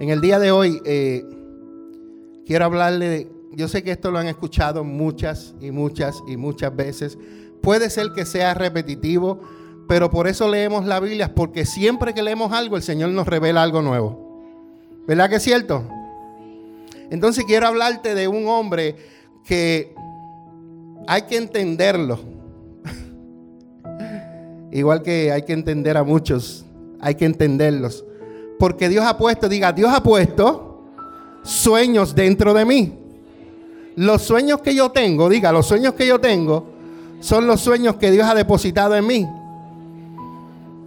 En el día de hoy eh, quiero hablarle, de, yo sé que esto lo han escuchado muchas y muchas y muchas veces. Puede ser que sea repetitivo, pero por eso leemos la Biblia, porque siempre que leemos algo el Señor nos revela algo nuevo. ¿Verdad que es cierto? Entonces quiero hablarte de un hombre que hay que entenderlo. Igual que hay que entender a muchos, hay que entenderlos. Porque Dios ha puesto, diga, Dios ha puesto sueños dentro de mí. Los sueños que yo tengo, diga, los sueños que yo tengo son los sueños que Dios ha depositado en mí.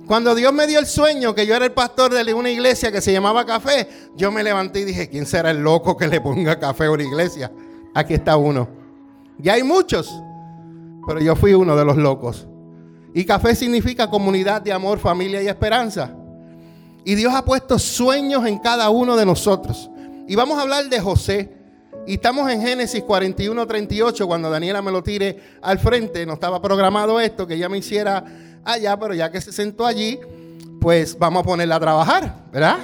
Cuando Dios me dio el sueño que yo era el pastor de una iglesia que se llamaba Café, yo me levanté y dije, ¿quién será el loco que le ponga café a una iglesia? Aquí está uno. Ya hay muchos, pero yo fui uno de los locos. Y café significa comunidad de amor, familia y esperanza. Y Dios ha puesto sueños en cada uno de nosotros. Y vamos a hablar de José. Y estamos en Génesis 41, 38, cuando Daniela me lo tire al frente. No estaba programado esto, que ella me hiciera allá, pero ya que se sentó allí, pues vamos a ponerla a trabajar, ¿verdad?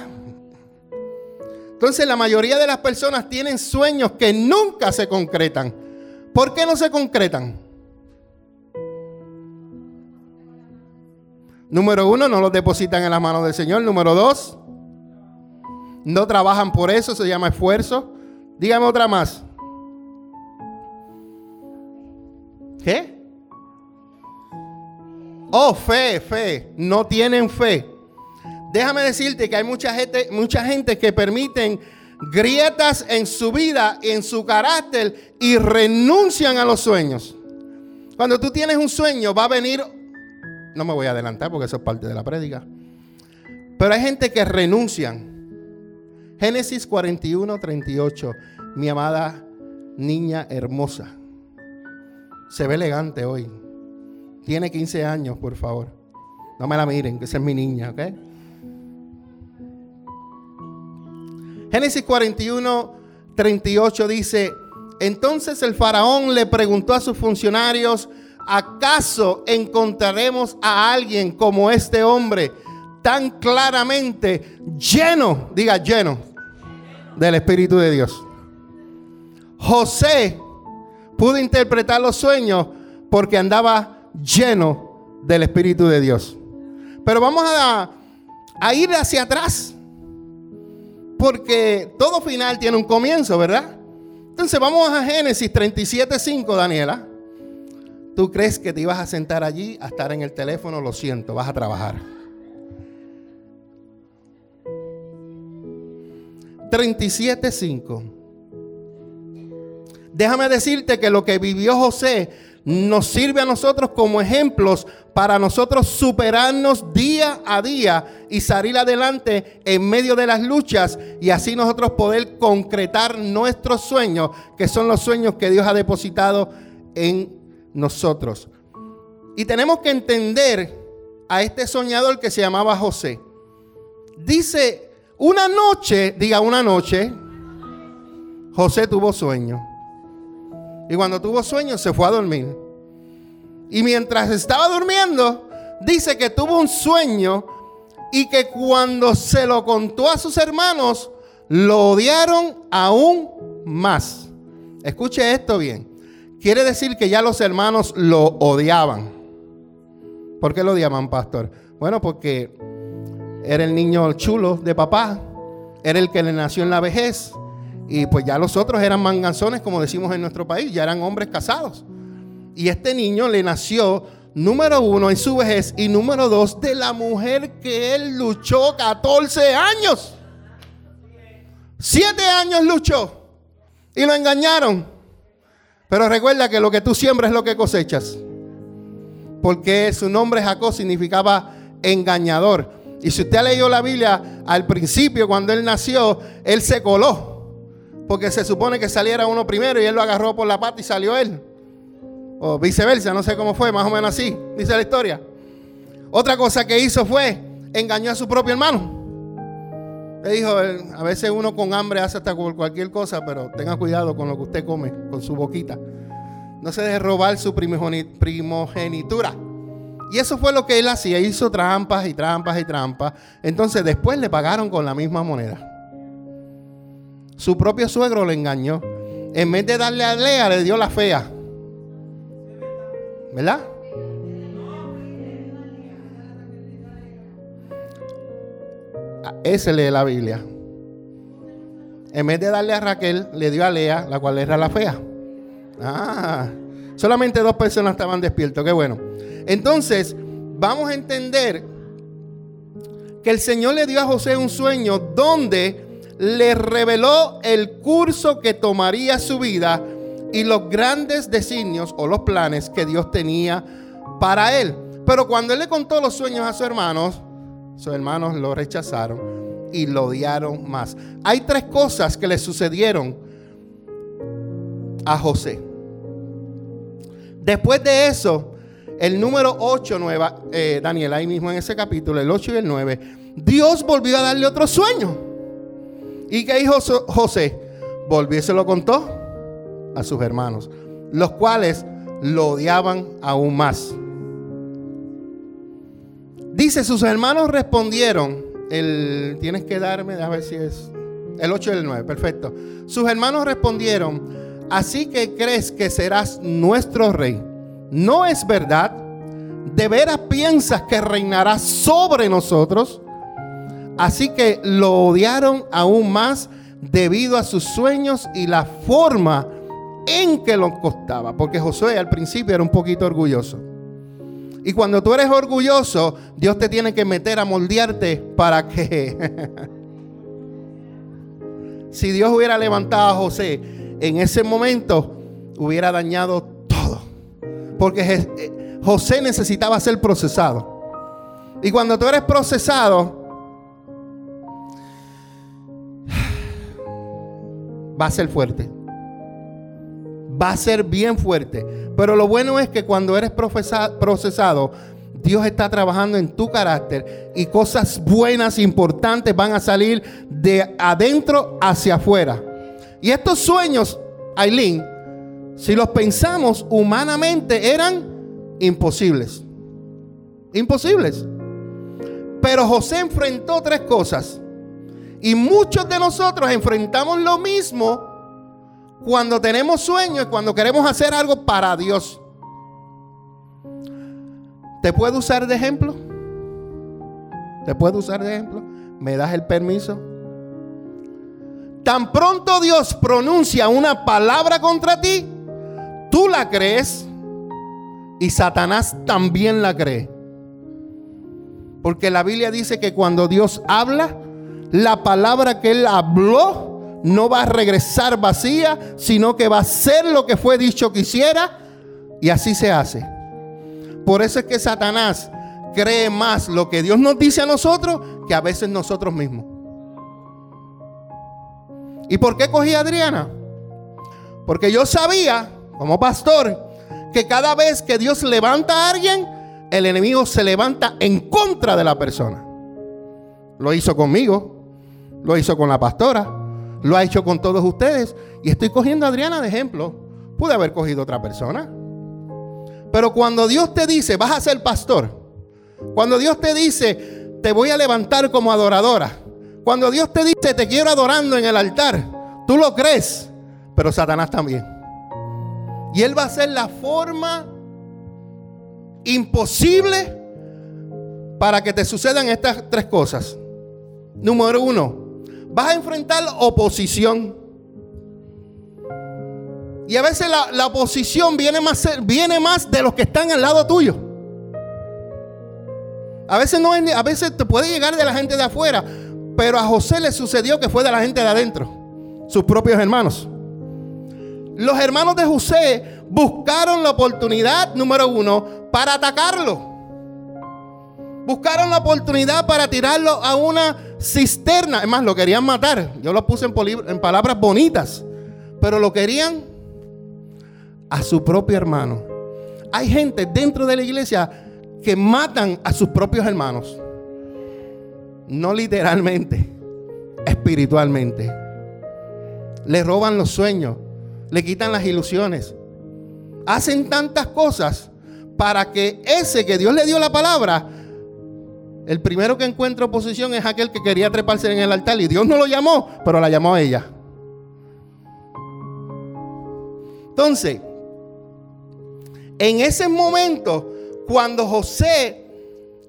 Entonces la mayoría de las personas tienen sueños que nunca se concretan. ¿Por qué no se concretan? Número uno, no los depositan en las manos del Señor. Número dos, no trabajan por eso, se llama esfuerzo. Dígame otra más. ¿Qué? Oh, fe, fe. No tienen fe. Déjame decirte que hay mucha gente, mucha gente que permiten grietas en su vida, en su carácter y renuncian a los sueños. Cuando tú tienes un sueño, va a venir no me voy a adelantar porque eso es parte de la prédica. Pero hay gente que renuncian. Génesis 41, 38. Mi amada niña hermosa. Se ve elegante hoy. Tiene 15 años, por favor. No me la miren, que esa es mi niña, ¿ok? Génesis 41, 38 dice, entonces el faraón le preguntó a sus funcionarios, ¿acaso encontraremos a alguien como este hombre tan claramente lleno, diga lleno, del Espíritu de Dios? José pudo interpretar los sueños porque andaba lleno del Espíritu de Dios. Pero vamos a, ir hacia atrás. Porque todo final tiene un comienzo, ¿verdad? Entonces vamos a Génesis 37.5, Daniela. Tú crees que te ibas a sentar allí a estar en el teléfono, lo siento, vas a trabajar. 37.5. Déjame decirte que lo que vivió José nos sirve a nosotros como ejemplos para nosotros superarnos día a día y salir adelante en medio de las luchas y así nosotros poder concretar nuestros sueños, que son los sueños que Dios ha depositado en nosotros. Y tenemos que entender a este soñador que se llamaba José. Dice, una noche, diga una noche, José tuvo sueño. Y cuando tuvo sueño se fue a dormir. Y mientras estaba durmiendo, dice que tuvo un sueño y que cuando se lo contó a sus hermanos, lo odiaron aún más. Escuche esto bien. Quiere decir que ya los hermanos lo odiaban. ¿Por qué lo odiaban, pastor? Bueno, porque era el niño chulo de papá, era el que le nació en la vejez. Y pues ya los otros eran manganzones, como decimos en nuestro país, ya eran hombres casados. Y este niño le nació, número uno, en su vejez, y número dos, de la mujer que él luchó 14 años. Siete años luchó y lo engañaron. Pero recuerda que lo que tú siembras es lo que cosechas. Porque su nombre Jacob significaba engañador. Y si usted ha leído la Biblia, al principio cuando él nació, él se coló. Porque se supone que saliera uno primero y él lo agarró por la pata y salió él. O viceversa, no sé cómo fue, más o menos así, dice la historia. Otra cosa que hizo fue engañó a su propio hermano. Le dijo, a veces uno con hambre hace hasta cualquier cosa, pero tenga cuidado con lo que usted come, con su boquita. No se deje robar su primogenitura. Y eso fue lo que él hacía. Hizo trampas y trampas y trampas. Entonces después le pagaron con la misma moneda. su propio suegro le engañó. En vez de darle a Lea, le dio la fea. ¿Verdad? Ese lee la Biblia. En vez de darle a Raquel, le dio a Lea, la cual era la fea. Ah, solamente dos personas estaban despiertos, qué bueno. Entonces, vamos a entender que el Señor le dio a José un sueño donde le reveló el curso que tomaría su vida y los grandes designios o los planes que Dios tenía para él. Pero cuando él le contó los sueños a sus hermanos, sus hermanos lo rechazaron y lo odiaron más. Hay tres cosas que le sucedieron a José. Después de eso, el número 8, nueva, eh, Daniel, ahí mismo en ese capítulo, el 8 y el 9, Dios volvió a darle otro sueño. ¿Y qué hizo José? Volvió y se lo contó a sus hermanos, los cuales lo odiaban aún más. Dice, sus hermanos respondieron, el, tienes que darme, a ver si es el 8 y el 9, perfecto. Sus hermanos respondieron, así que crees que serás nuestro rey. ¿No es verdad? ¿De veras piensas que reinarás sobre nosotros? Así que lo odiaron aún más debido a sus sueños y la forma en que lo costaba. Porque Josué al principio era un poquito orgulloso. Y cuando tú eres orgulloso, Dios te tiene que meter a moldearte para que... si Dios hubiera levantado a José en ese momento, hubiera dañado todo. Porque eh, José necesitaba ser procesado. Y cuando tú eres procesado, va a ser fuerte va a ser bien fuerte. Pero lo bueno es que cuando eres procesado, Dios está trabajando en tu carácter y cosas buenas, importantes van a salir de adentro hacia afuera. Y estos sueños, Aileen, si los pensamos humanamente, eran imposibles. Imposibles. Pero José enfrentó tres cosas. Y muchos de nosotros enfrentamos lo mismo cuando tenemos sueños, cuando queremos hacer algo para Dios. ¿Te puedo usar de ejemplo? ¿Te puedo usar de ejemplo? ¿Me das el permiso? Tan pronto Dios pronuncia una palabra contra ti, tú la crees y Satanás también la cree. Porque la Biblia dice que cuando Dios habla, la palabra que Él habló, no va a regresar vacía, sino que va a ser lo que fue dicho que hiciera y así se hace. Por eso es que Satanás cree más lo que Dios nos dice a nosotros que a veces nosotros mismos. ¿Y por qué cogí a Adriana? Porque yo sabía, como pastor, que cada vez que Dios levanta a alguien, el enemigo se levanta en contra de la persona. Lo hizo conmigo, lo hizo con la pastora, lo ha hecho con todos ustedes. Y estoy cogiendo a Adriana de ejemplo. Pude haber cogido otra persona. Pero cuando Dios te dice, vas a ser pastor. Cuando Dios te dice, te voy a levantar como adoradora. Cuando Dios te dice, te quiero adorando en el altar. Tú lo crees. Pero Satanás también. Y Él va a ser la forma imposible para que te sucedan estas tres cosas. Número uno, vas a enfrentar oposición. Y a veces la, oposición viene más, viene más de los que están al lado tuyo. A veces, no, a veces te puede llegar de la gente de afuera, pero a José le sucedió que fue de la gente de adentro, sus propios hermanos. Los hermanos de José buscaron la oportunidad, número uno, para atacarlo. Buscaron la oportunidad para tirarlo a una cisterna. Es más, lo querían matar. Yo lo puse en, en palabras bonitas. Pero lo querían a su propio hermano. Hay gente dentro de la iglesia que matan a sus propios hermanos. No literalmente, espiritualmente. Le roban los sueños, le quitan las ilusiones. Hacen tantas cosas para que ese que Dios le dio la palabra el primero que encuentra oposición es aquel que quería treparse en el altar y Dios no lo llamó, pero la llamó a ella. Entonces, en ese momento, cuando José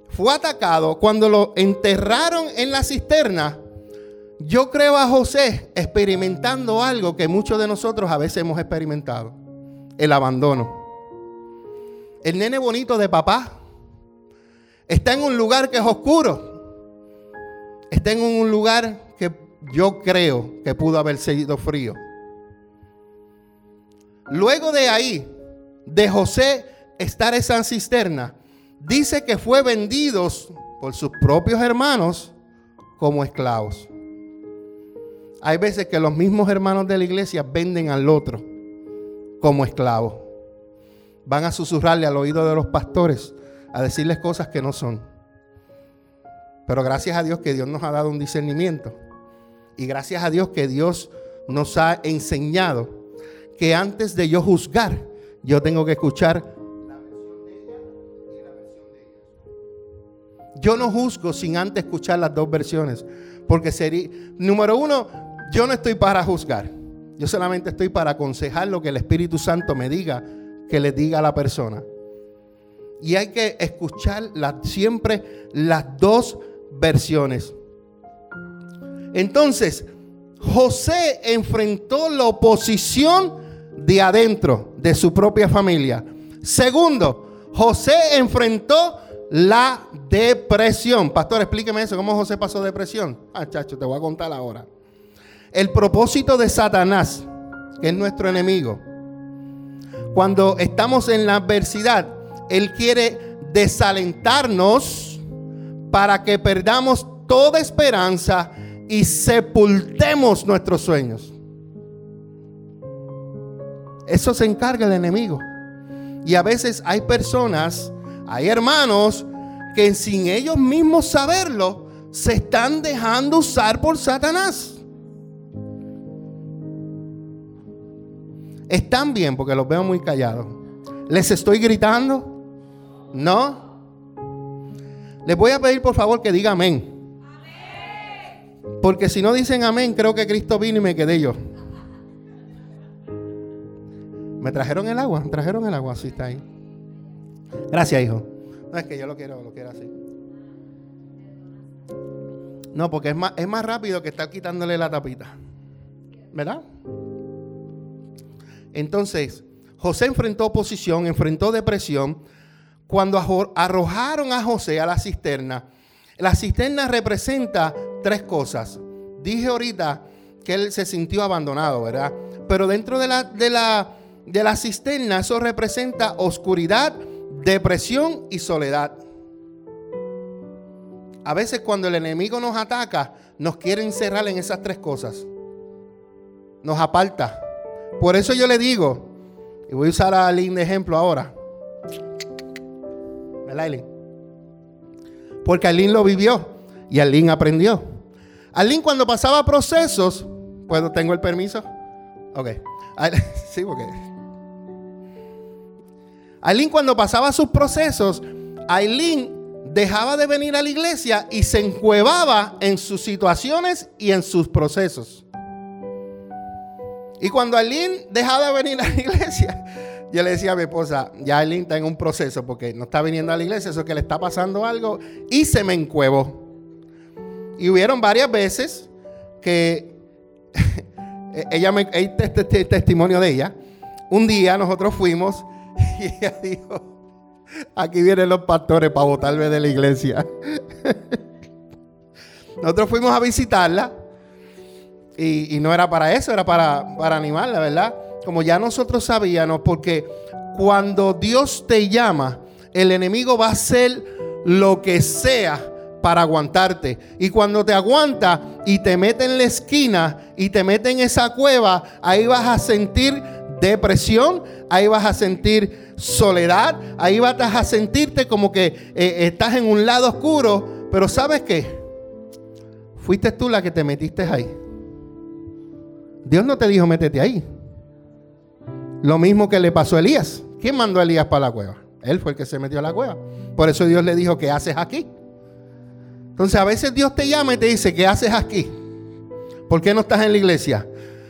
fue atacado, cuando lo enterraron en la cisterna, yo creo a José experimentando algo que muchos de nosotros a veces hemos experimentado, el abandono. El nene bonito de papá está en un lugar que es oscuro, está en un lugar que yo creo que pudo haber sido frío. Luego de ahí, de José estar en esa cisterna, dice que fue vendidos por sus propios hermanos como esclavos. Hay veces que los mismos hermanos de la iglesia venden al otro como esclavo. Van a susurrarle al oído de los pastores, a decirles cosas que no son. Pero gracias a Dios que Dios nos ha dado un discernimiento. Y gracias a Dios que Dios nos ha enseñado que antes de yo juzgar, yo tengo que escuchar Yo no juzgo sin antes escuchar las dos versiones. Porque sería, número uno, yo no estoy para juzgar. Yo solamente estoy para aconsejar lo que el Espíritu Santo me diga, que le diga a la persona. Y hay que escuchar siempre las dos versiones. Entonces, José enfrentó la oposición de adentro, de su propia familia. Segundo, José enfrentó la depresión. Pastor, explíqueme eso, ¿cómo José pasó depresión? Ah, chacho, te voy a contar ahora. El propósito de Satanás, que es nuestro enemigo, cuando estamos en la adversidad, él quiere desalentarnos para que perdamos toda esperanza y sepultemos nuestros sueños. Eso se encarga el enemigo. Y a veces hay personas hay hermanos que sin ellos mismos saberlo, se están dejando usar por Satanás. Están bien porque los veo muy callados. ¿Les estoy gritando? ¿No? Les voy a pedir por favor que digan amén. Porque si no dicen amén, creo que Cristo vino y me quedé yo. ¿Me trajeron el agua? ¿Me trajeron el agua? Sí, está ahí. Gracias, hijo. No es que yo lo quiero, lo quiero así. No, porque es más, es más rápido que estar quitándole la tapita. ¿Verdad? Entonces, José enfrentó oposición, enfrentó depresión. Cuando arrojaron a José a la cisterna, la cisterna representa tres cosas. Dije ahorita que él se sintió abandonado, ¿verdad? Pero dentro de la, de la, de la cisterna eso representa oscuridad, depresión y soledad. A veces cuando el enemigo nos ataca, nos quiere encerrar en esas tres cosas. Nos aparta. Por eso yo le digo, y voy a usar a Aline de ejemplo ahora. ¿Verdad, Aline? Porque Aline lo vivió y Aline aprendió. Aline cuando pasaba procesos, ¿puedo, tengo el permiso? Ok. Sí, porque Aileen cuando pasaba sus procesos, Aileen dejaba de venir a la iglesia y se encuevaba en sus situaciones y en sus procesos. Y cuando Aileen dejaba de venir a la iglesia, yo le decía a mi esposa, ya Aileen está en un proceso porque no está viniendo a la iglesia, eso que le está pasando algo y se me encuevó. Y hubieron varias veces que ella me, este testimonio de ella. Un día nosotros fuimos Y ella dijo, aquí vienen los pastores para votarme de la iglesia. Nosotros fuimos a visitarla y, no era para eso, era para, para animarla, ¿verdad? Como ya nosotros sabíamos, porque cuando Dios te llama, el enemigo va a hacer lo que sea para aguantarte. Y cuando te aguanta y te mete en la esquina y te mete en esa cueva, ahí vas a sentir depresión, ahí vas a sentir soledad, ahí vas a sentirte como que eh, estás en un lado oscuro, pero ¿sabes qué? Fuiste tú la que te metiste ahí. Dios no te dijo métete ahí. Lo mismo que le pasó a Elías. ¿Quién mandó a Elías para la cueva? Él fue el que se metió a la cueva. Por eso Dios le dijo, ¿qué haces aquí? Entonces a veces Dios te llama y te dice, ¿qué haces aquí? ¿Por qué no estás en la iglesia?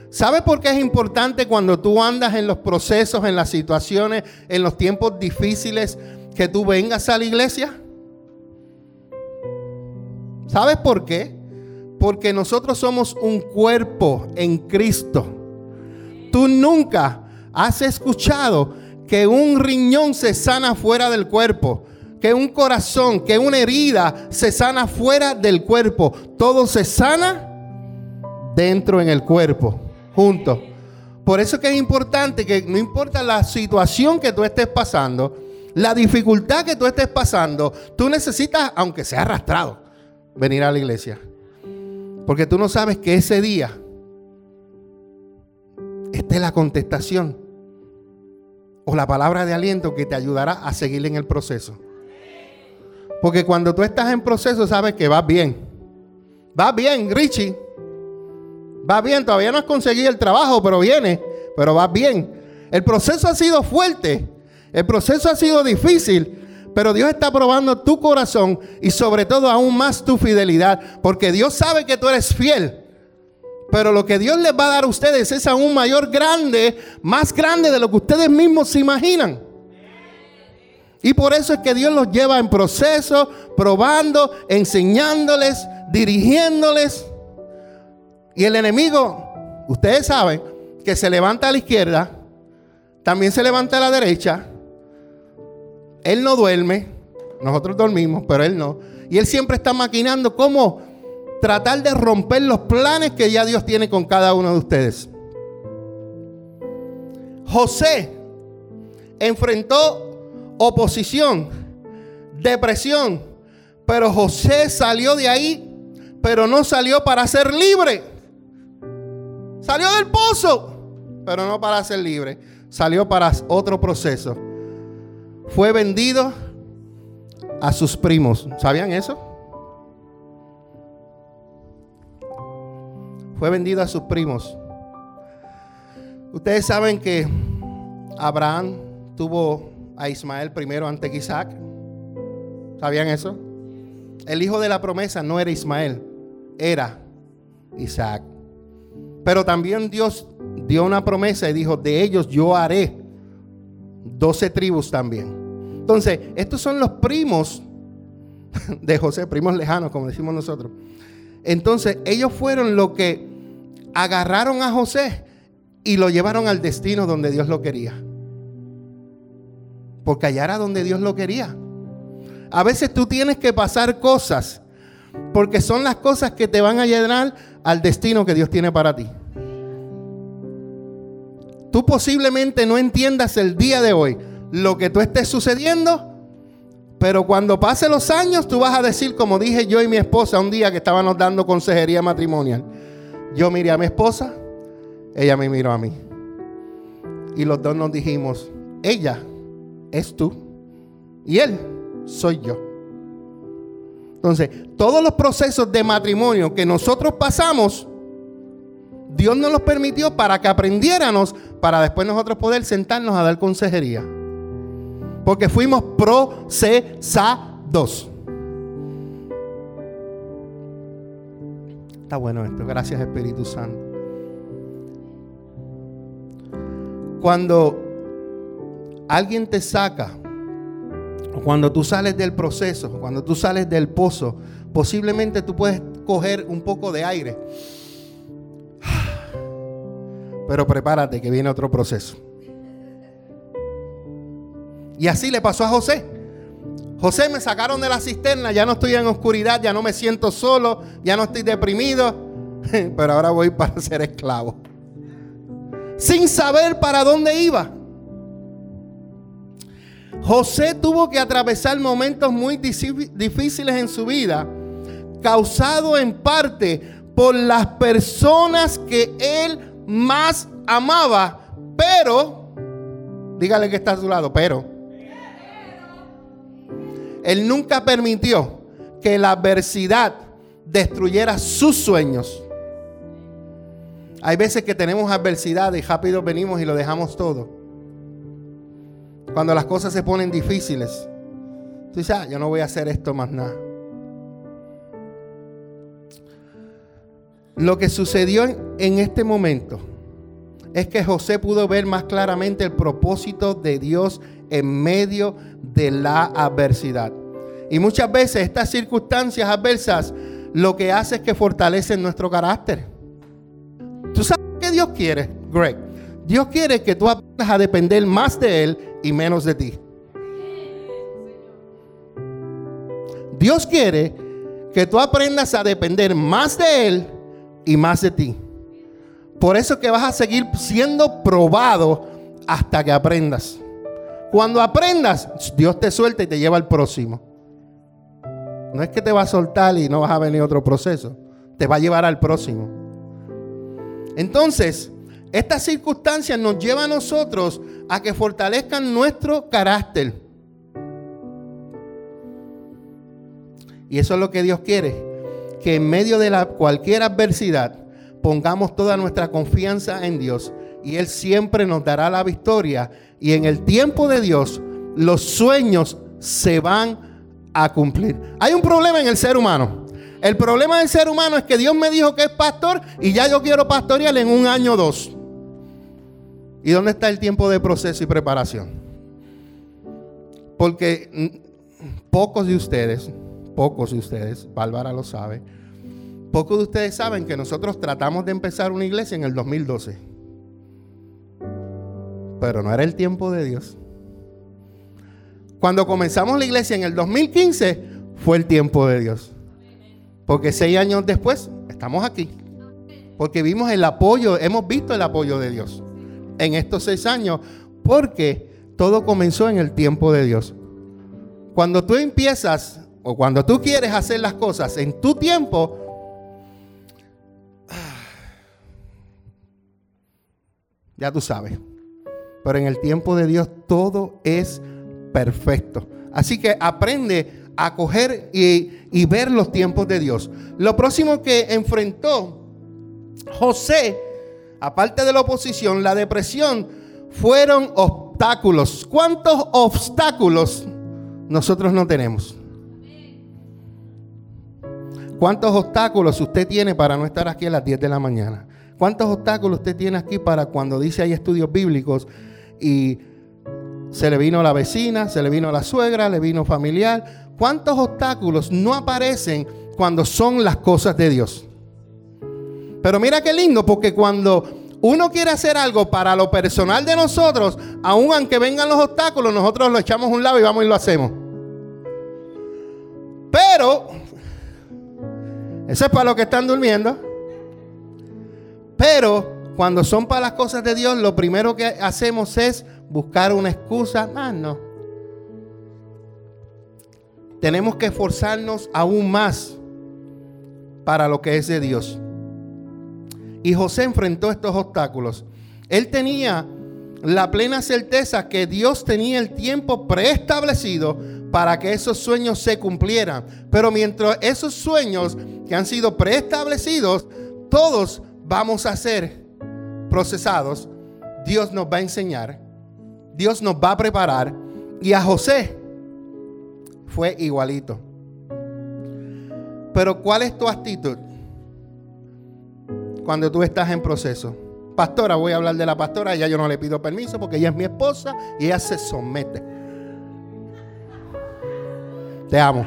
¿Sabes por qué es importante cuando tú andas en los procesos, en las situaciones, en los tiempos difíciles, que tú vengas a la iglesia? ¿Sabes por qué? Porque nosotros somos un cuerpo en Cristo. Tú nunca has escuchado que un riñón se sana fuera del cuerpo, que un corazón, que una herida se sana fuera del cuerpo. Todo se sana dentro en el cuerpo, junto. Por eso es que es importante que no importa la situación que tú estés pasando, la dificultad que tú estés pasando, tú necesitas, aunque sea arrastrado, venir a la iglesia. Porque tú no sabes que ese día esta es la contestación o la palabra de aliento que te ayudará a seguir en el proceso. Porque cuando tú estás en proceso sabes que vas bien. Va bien, Richie. Va bien, todavía no has conseguido el trabajo, pero viene, pero va bien. El proceso ha sido fuerte, el proceso ha sido difícil, pero Dios está probando tu corazón y sobre todo aún más tu fidelidad, porque Dios sabe que tú eres fiel. Pero lo que Dios les va a dar a ustedes es aún mayor grande, más grande de lo que ustedes mismos se imaginan. Y por eso es que Dios los lleva en proceso, probando, enseñándoles, dirigiéndoles. Y el enemigo, ustedes saben, que se levanta a la izquierda, también se levanta a la derecha, él no duerme, nosotros dormimos, pero él no. Y él siempre está maquinando cómo tratar de romper los planes que ya Dios tiene con cada uno de ustedes. José enfrentó oposición, depresión, pero José salió de ahí, pero no salió para ser libre. Salió del pozo, pero no para ser libre. Salió para otro proceso fue vendido a sus primos. ¿Sabían eso? Fue vendido a sus primos. Ustedes saben que Abraham tuvo a Ismael primero ante que Isaac. ¿Sabían eso? El hijo de la promesa no era Ismael, era Isaac. Pero también Dios dio una promesa y dijo, de ellos yo haré doce tribus también. Entonces, estos son los primos de José, primos lejanos, como decimos nosotros. Entonces, ellos fueron los que agarraron a José y lo llevaron al destino donde Dios lo quería. Porque allá era donde Dios lo quería. A veces tú tienes que pasar cosas porque son las cosas que te van a llenar al destino que Dios tiene para ti. Tú posiblemente no entiendas el día de hoy lo que tú estés sucediendo. Pero cuando pase los años, tú vas a decir, como dije yo y mi esposa un día que estábamos dando consejería matrimonial. Yo miré a mi esposa, ella me miró a mí. Y los dos nos dijimos, ella es tú y él soy yo. Entonces, todos los procesos de matrimonio que nosotros pasamos, Dios nos los permitió para que aprendiéramos, para después nosotros poder sentarnos a dar consejería. Porque fuimos procesados. Está bueno esto. Gracias Espíritu Santo. Cuando alguien te saca, cuando tú sales del proceso, cuando tú sales del pozo, posiblemente tú puedes coger un poco de aire. Pero prepárate que viene otro proceso. Y así le pasó a José. José me sacaron de la cisterna, ya no estoy en oscuridad, ya no me siento solo, ya no estoy deprimido, pero ahora voy para ser esclavo. Sin saber para dónde iba. José tuvo que atravesar momentos muy difíciles en su vida, causado en parte por las personas que él más amaba, pero, dígale que está a su lado, pero, él nunca permitió que la adversidad destruyera sus sueños. Hay veces que tenemos adversidad y rápido venimos y lo dejamos todo. Cuando las cosas se ponen difíciles, tú dices, ah, yo no voy a hacer esto más nada. Lo que sucedió en, en este momento es que José pudo ver más claramente el propósito de Dios en medio de la adversidad. Y muchas veces estas circunstancias adversas lo que hace es que fortalecen nuestro carácter. ¿Tú sabes qué Dios quiere, Greg? Dios quiere que tú aprendas a depender más de Él y menos de ti. Dios quiere que tú aprendas a depender más de Él y más de ti. Por eso que vas a seguir siendo probado hasta que aprendas. Cuando aprendas, Dios te suelta y te lleva al próximo. No es que te va a soltar y no vas a venir otro proceso. Te va a llevar al próximo. Entonces, estas circunstancias nos llevan a nosotros a que fortalezcan nuestro carácter. Y eso es lo que Dios quiere. Que en medio de la, cualquier adversidad pongamos toda nuestra confianza en Dios. Y Él siempre nos dará la victoria. Y en el tiempo de Dios, los sueños se van a cumplir. Hay un problema en el ser humano. El problema del ser humano es que Dios me dijo que es pastor y ya yo quiero pastorear en un año o dos. ¿Y dónde está el tiempo de proceso y preparación? Porque pocos de ustedes pocos de ustedes, Bárbara lo sabe, pocos de ustedes saben que nosotros tratamos de empezar una iglesia en el 2012. Pero no era el tiempo de Dios. Cuando comenzamos la iglesia en el 2015, fue el tiempo de Dios. Porque seis años después, estamos aquí. Porque vimos el apoyo, hemos visto el apoyo de Dios en estos seis años. Porque todo comenzó en el tiempo de Dios. Cuando tú empiezas o cuando tú quieres hacer las cosas en tu tiempo, ya tú sabes. Pero en el tiempo de Dios todo es perfecto. Así que aprende a coger y, ver los tiempos de Dios. Lo próximo que enfrentó José, aparte de la oposición, la depresión, fueron obstáculos. ¿Cuántos obstáculos nosotros no tenemos? ¿Cuántos obstáculos usted tiene para no estar aquí a las 10 de la mañana? ¿Cuántos obstáculos usted tiene aquí para cuando dice hay estudios bíblicos y se le vino la vecina, se le vino la suegra, le vino familiar? ¿Cuántos obstáculos no aparecen cuando son las cosas de Dios? Pero mira qué lindo, porque cuando uno quiere hacer algo para lo personal de nosotros, aun aunque vengan los obstáculos, nosotros lo echamos a un lado y vamos y lo hacemos. Pero eso es para los que están durmiendo. Pero cuando son para las cosas de Dios, lo primero que hacemos es buscar una excusa. Ah, no. Tenemos que esforzarnos aún más para lo que es de Dios. Y José enfrentó estos obstáculos. Él tenía la plena certeza que Dios tenía el tiempo preestablecido para que esos sueños se cumplieran. Pero mientras esos sueños que han sido preestablecidos, todos vamos a ser procesados. Dios nos va a enseñar, Dios nos va a preparar. Y a José fue igualito. Pero ¿cuál es tu actitud cuando tú estás en proceso? Pastora, voy a hablar de la pastora, ya yo no le pido permiso porque ella es mi esposa y ella se somete. Te amo.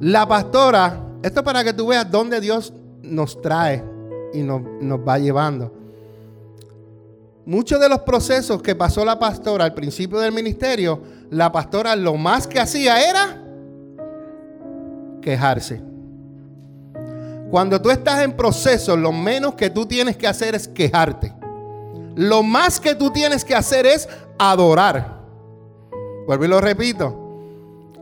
La pastora, esto es para que tú veas dónde Dios nos trae y nos, nos va llevando. Muchos de los procesos que pasó la pastora al principio del ministerio, la pastora lo más que hacía era quejarse. Cuando tú estás en proceso, lo menos que tú tienes que hacer es quejarte. Lo más que tú tienes que hacer es adorar. Vuelvo y lo repito.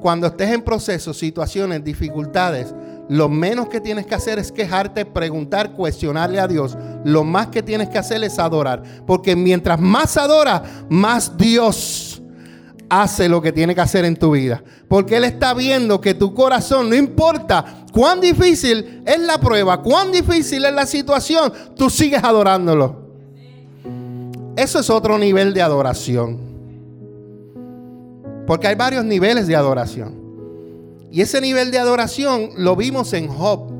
Cuando estés en proceso, situaciones, dificultades, lo menos que tienes que hacer es quejarte, preguntar, cuestionarle a Dios. Lo más que tienes que hacer es adorar. Porque mientras más adora, más Dios hace lo que tiene que hacer en tu vida. Porque Él está viendo que tu corazón, no importa cuán difícil es la prueba, cuán difícil es la situación, tú sigues adorándolo. Eso es otro nivel de adoración. Porque hay varios niveles de adoración. Y ese nivel de adoración lo vimos en Job.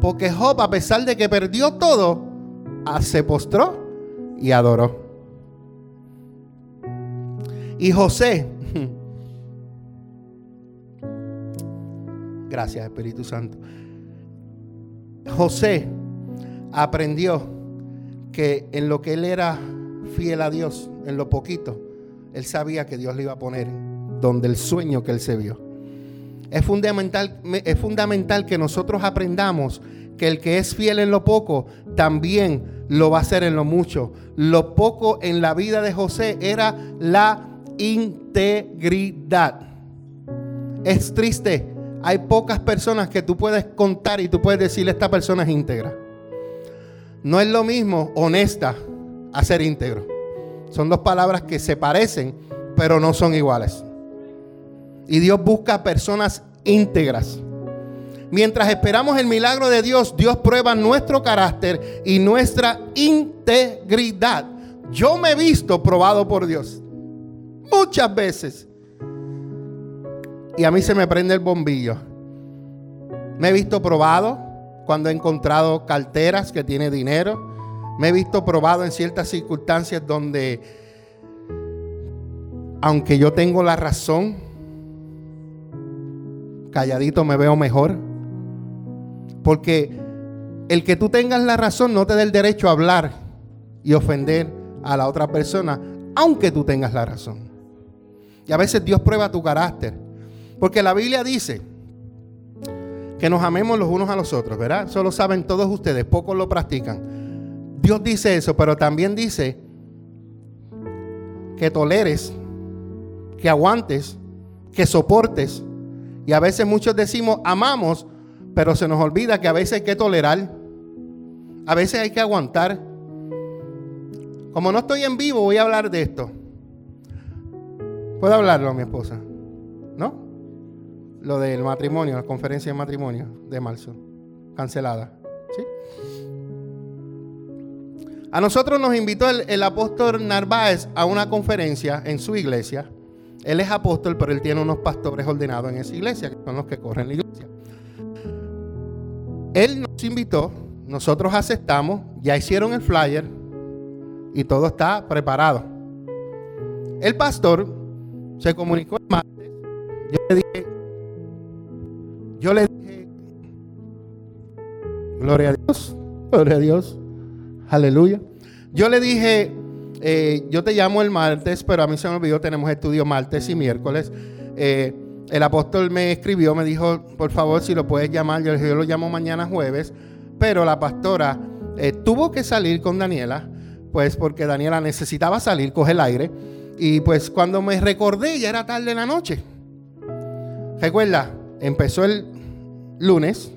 Porque Job, a pesar de que perdió todo, ah, se postró y adoró. Y José, gracias Espíritu Santo, José aprendió que en lo que él era fiel a Dios, en lo poquito, él sabía que Dios le iba a poner donde el sueño que él se vio. Es fundamental, es fundamental que nosotros aprendamos que el que es fiel en lo poco también lo va a hacer en lo mucho. Lo poco en la vida de José era la integridad. Es triste. Hay pocas personas que tú puedes contar y tú puedes decir esta persona es íntegra. No es lo mismo honesta a ser íntegro. Son dos palabras que se parecen, pero no son iguales. Y Dios busca personas íntegras. Mientras esperamos el milagro de Dios, Dios prueba nuestro carácter y nuestra integridad. Yo me he visto probado por Dios muchas veces. Y a mí se me prende el bombillo. Me he visto probado cuando he encontrado carteras que tiene dinero. Me he visto probado en ciertas circunstancias donde, aunque yo tengo la razón, calladito me veo mejor. Porque el que tú tengas la razón no te da el derecho a hablar y ofender a la otra persona, aunque tú tengas la razón. Y a veces Dios prueba tu carácter. Porque la Biblia dice que nos amemos los unos a los otros, ¿verdad? Solo saben todos ustedes, pocos lo practican. Dios dice eso, pero también dice que toleres, que aguantes, que soportes. Y a veces muchos decimos amamos, pero se nos olvida que a veces hay que tolerar, a veces hay que aguantar. Como no estoy en vivo, voy a hablar de esto. ¿Puedo hablarlo a mi esposa? ¿No? Lo del matrimonio, la conferencia de matrimonio de marzo, cancelada. ¿Sí? A nosotros nos invitó el, apóstol Narváez a una conferencia en su iglesia. Él es apóstol, pero él tiene unos pastores ordenados en esa iglesia, que son los que corren la iglesia. Él nos invitó, nosotros aceptamos, ya hicieron el flyer y todo está preparado. El pastor se comunicó el martes. Yo le dije, yo le dije, gloria a Dios, gloria a Dios, aleluya. Yo le dije, eh, yo te llamo el martes, pero a mí se me olvidó, tenemos estudio martes y miércoles. Eh, el apóstol me escribió, me dijo, por favor, si lo puedes llamar. Yo le dije, yo lo llamo mañana jueves. Pero la pastora eh, tuvo que salir con Daniela, pues porque Daniela necesitaba salir, coger el aire. Y pues cuando me recordé ya era tarde en la noche. Recuerda, empezó el lunes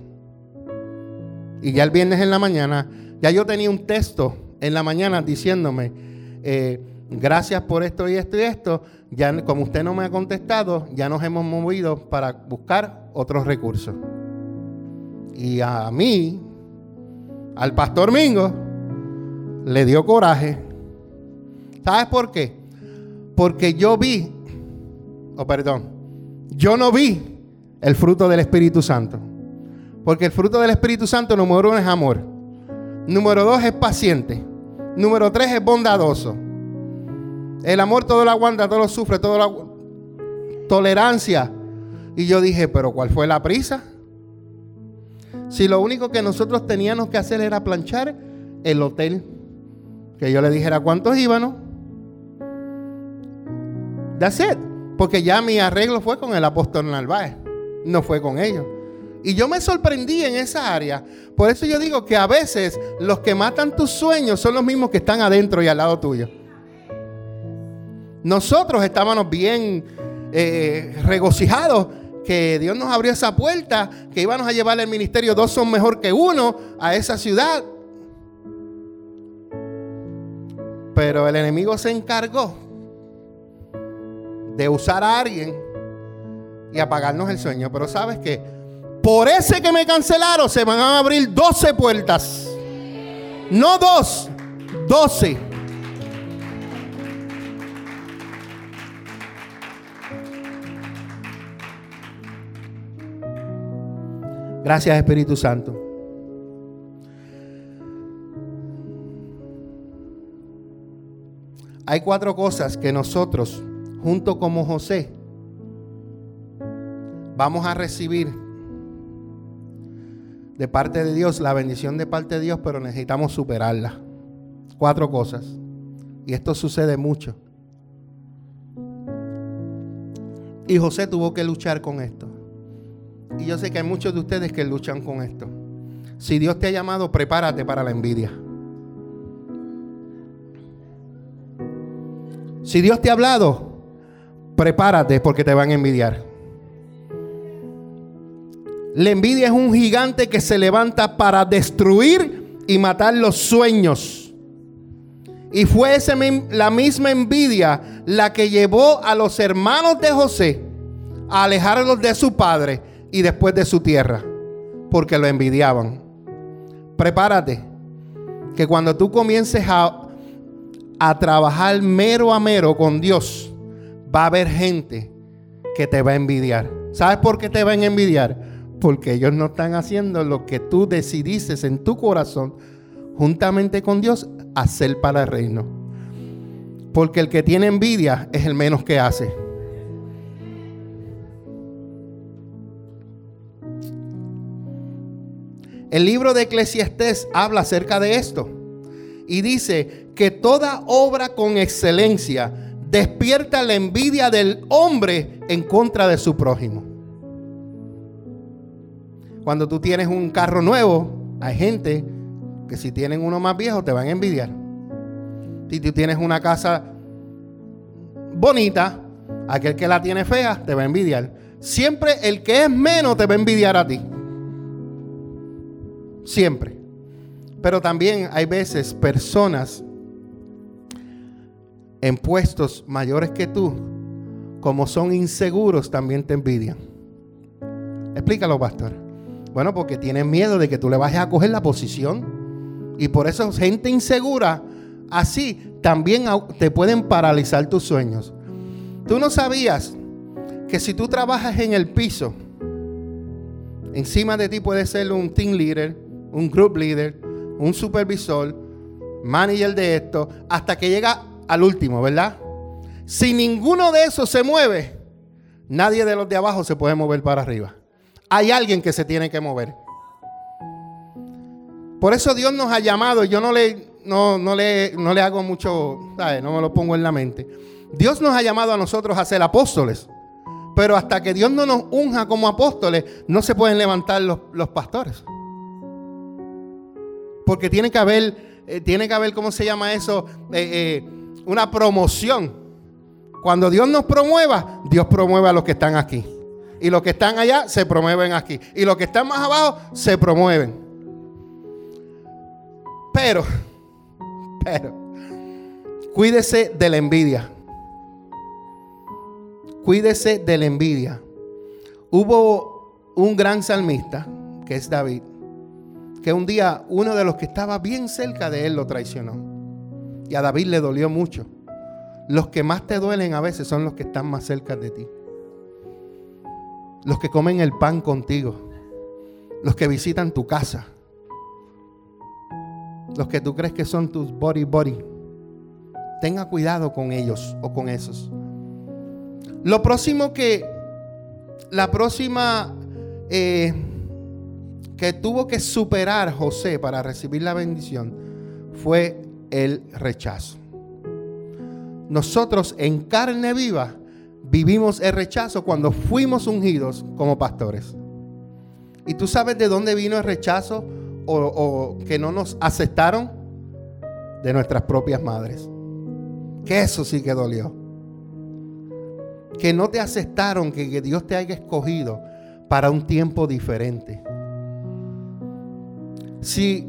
y ya el viernes en la mañana, ya yo tenía un texto en la mañana diciéndome, eh, gracias por esto y esto y esto, ya como usted no me ha contestado, ya nos hemos movido para buscar otros recursos. Y a mí, al pastor Mingo, le dio coraje. ¿Sabes por qué? Porque yo vi, o oh, perdón, yo no vi el fruto del Espíritu Santo. Porque el fruto del Espíritu Santo, número uno, es amor. Número dos, es paciente. Número tres, es bondadoso. El amor todo lo aguanta, todo lo sufre, todo lo tolerancia. Y yo dije, pero ¿cuál fue la prisa? Si lo único que nosotros teníamos que hacer era planchar el hotel. Que yo le dijera cuántos íbamos That's it. Porque ya mi arreglo fue con el apóstol Narváez, no fue con ellos. Y yo me sorprendí en esa área. Por eso yo digo que a veces los que matan tus sueños son los mismos que están adentro y al lado tuyo. Nosotros estábamos bien eh, regocijados que Dios nos abrió esa puerta, que íbamos a llevar el ministerio, dos son mejor que uno, a esa ciudad. Pero el enemigo se encargó de usar a alguien y apagarnos el sueño. Pero sabes que por ese que me cancelaron se van a abrir 12 puertas. No dos, 12. Gracias Espíritu Santo. Hay cuatro cosas que nosotros, junto como José, vamos a recibir de parte de Dios, la bendición de parte de Dios, pero necesitamos superarla. Cuatro cosas. Y esto sucede mucho. Y José tuvo que luchar con esto. Y yo sé que hay muchos de ustedes que luchan con esto. Si Dios te ha llamado, prepárate para la envidia. Si Dios te ha hablado, prepárate porque te van a envidiar. La envidia es un gigante que se levanta para destruir y matar los sueños. Y fue ese, la misma envidia la que llevó a los hermanos de José a alejarlos de su padre y después de su tierra, porque lo envidiaban. Prepárate, que cuando tú comiences a, a trabajar mero a mero con Dios, va a haber gente que te va a envidiar. ¿Sabes por qué te van a envidiar? Porque ellos no están haciendo lo que tú decidiste en tu corazón, juntamente con Dios, hacer para el reino. Porque el que tiene envidia es el menos que hace. El libro de Eclesiastés habla acerca de esto y dice que toda obra con excelencia despierta la envidia del hombre en contra de su prójimo. Cuando tú tienes un carro nuevo, hay gente que si tienen uno más viejo te van a envidiar. Si tú tienes una casa bonita, aquel que la tiene fea te va a envidiar. Siempre el que es menos te va a envidiar a ti. Siempre. Pero también hay veces personas en puestos mayores que tú, como son inseguros, también te envidian. Explícalo, pastor. Bueno, porque tienen miedo de que tú le vayas a coger la posición. Y por eso gente insegura, así también te pueden paralizar tus sueños. Tú no sabías que si tú trabajas en el piso, encima de ti puede ser un team leader, un group leader, un supervisor, manager de esto, hasta que llega al último, ¿verdad? Si ninguno de esos se mueve, nadie de los de abajo se puede mover para arriba. Hay alguien que se tiene que mover. Por eso Dios nos ha llamado, yo no le, no, le, no le hago mucho, no me lo pongo en la mente. Dios nos ha llamado a nosotros a ser apóstoles. Pero hasta que Dios no nos unja como apóstoles, no se pueden levantar los, los pastores. Porque tiene que haber, eh, tiene que haber, ¿cómo se llama eso? Eh, eh, una promoción. Cuando Dios nos promueva, Dios promueve a los que están aquí. Y los que están allá se promueven aquí. Y los que están más abajo se promueven. Pero, pero, cuídese de la envidia. Cuídese de la envidia. Hubo un gran salmista, que es David, que un día uno de los que estaba bien cerca de él lo traicionó. Y a David le dolió mucho. Los que más te duelen a veces son los que están más cerca de ti. Los que comen el pan contigo. Los que visitan tu casa. Los que tú crees que son tus body body. Tenga cuidado con ellos o con esos. Lo próximo que, la próxima eh, que tuvo que superar José para recibir la bendición fue el rechazo. Nosotros en carne viva vivimos el rechazo cuando fuimos ungidos como pastores. ¿Y tú sabes de dónde vino el rechazo o, que no nos aceptaron? De nuestras propias madres. Que eso sí que dolió. Que no te aceptaron, que Dios te haya escogido para un tiempo diferente. Si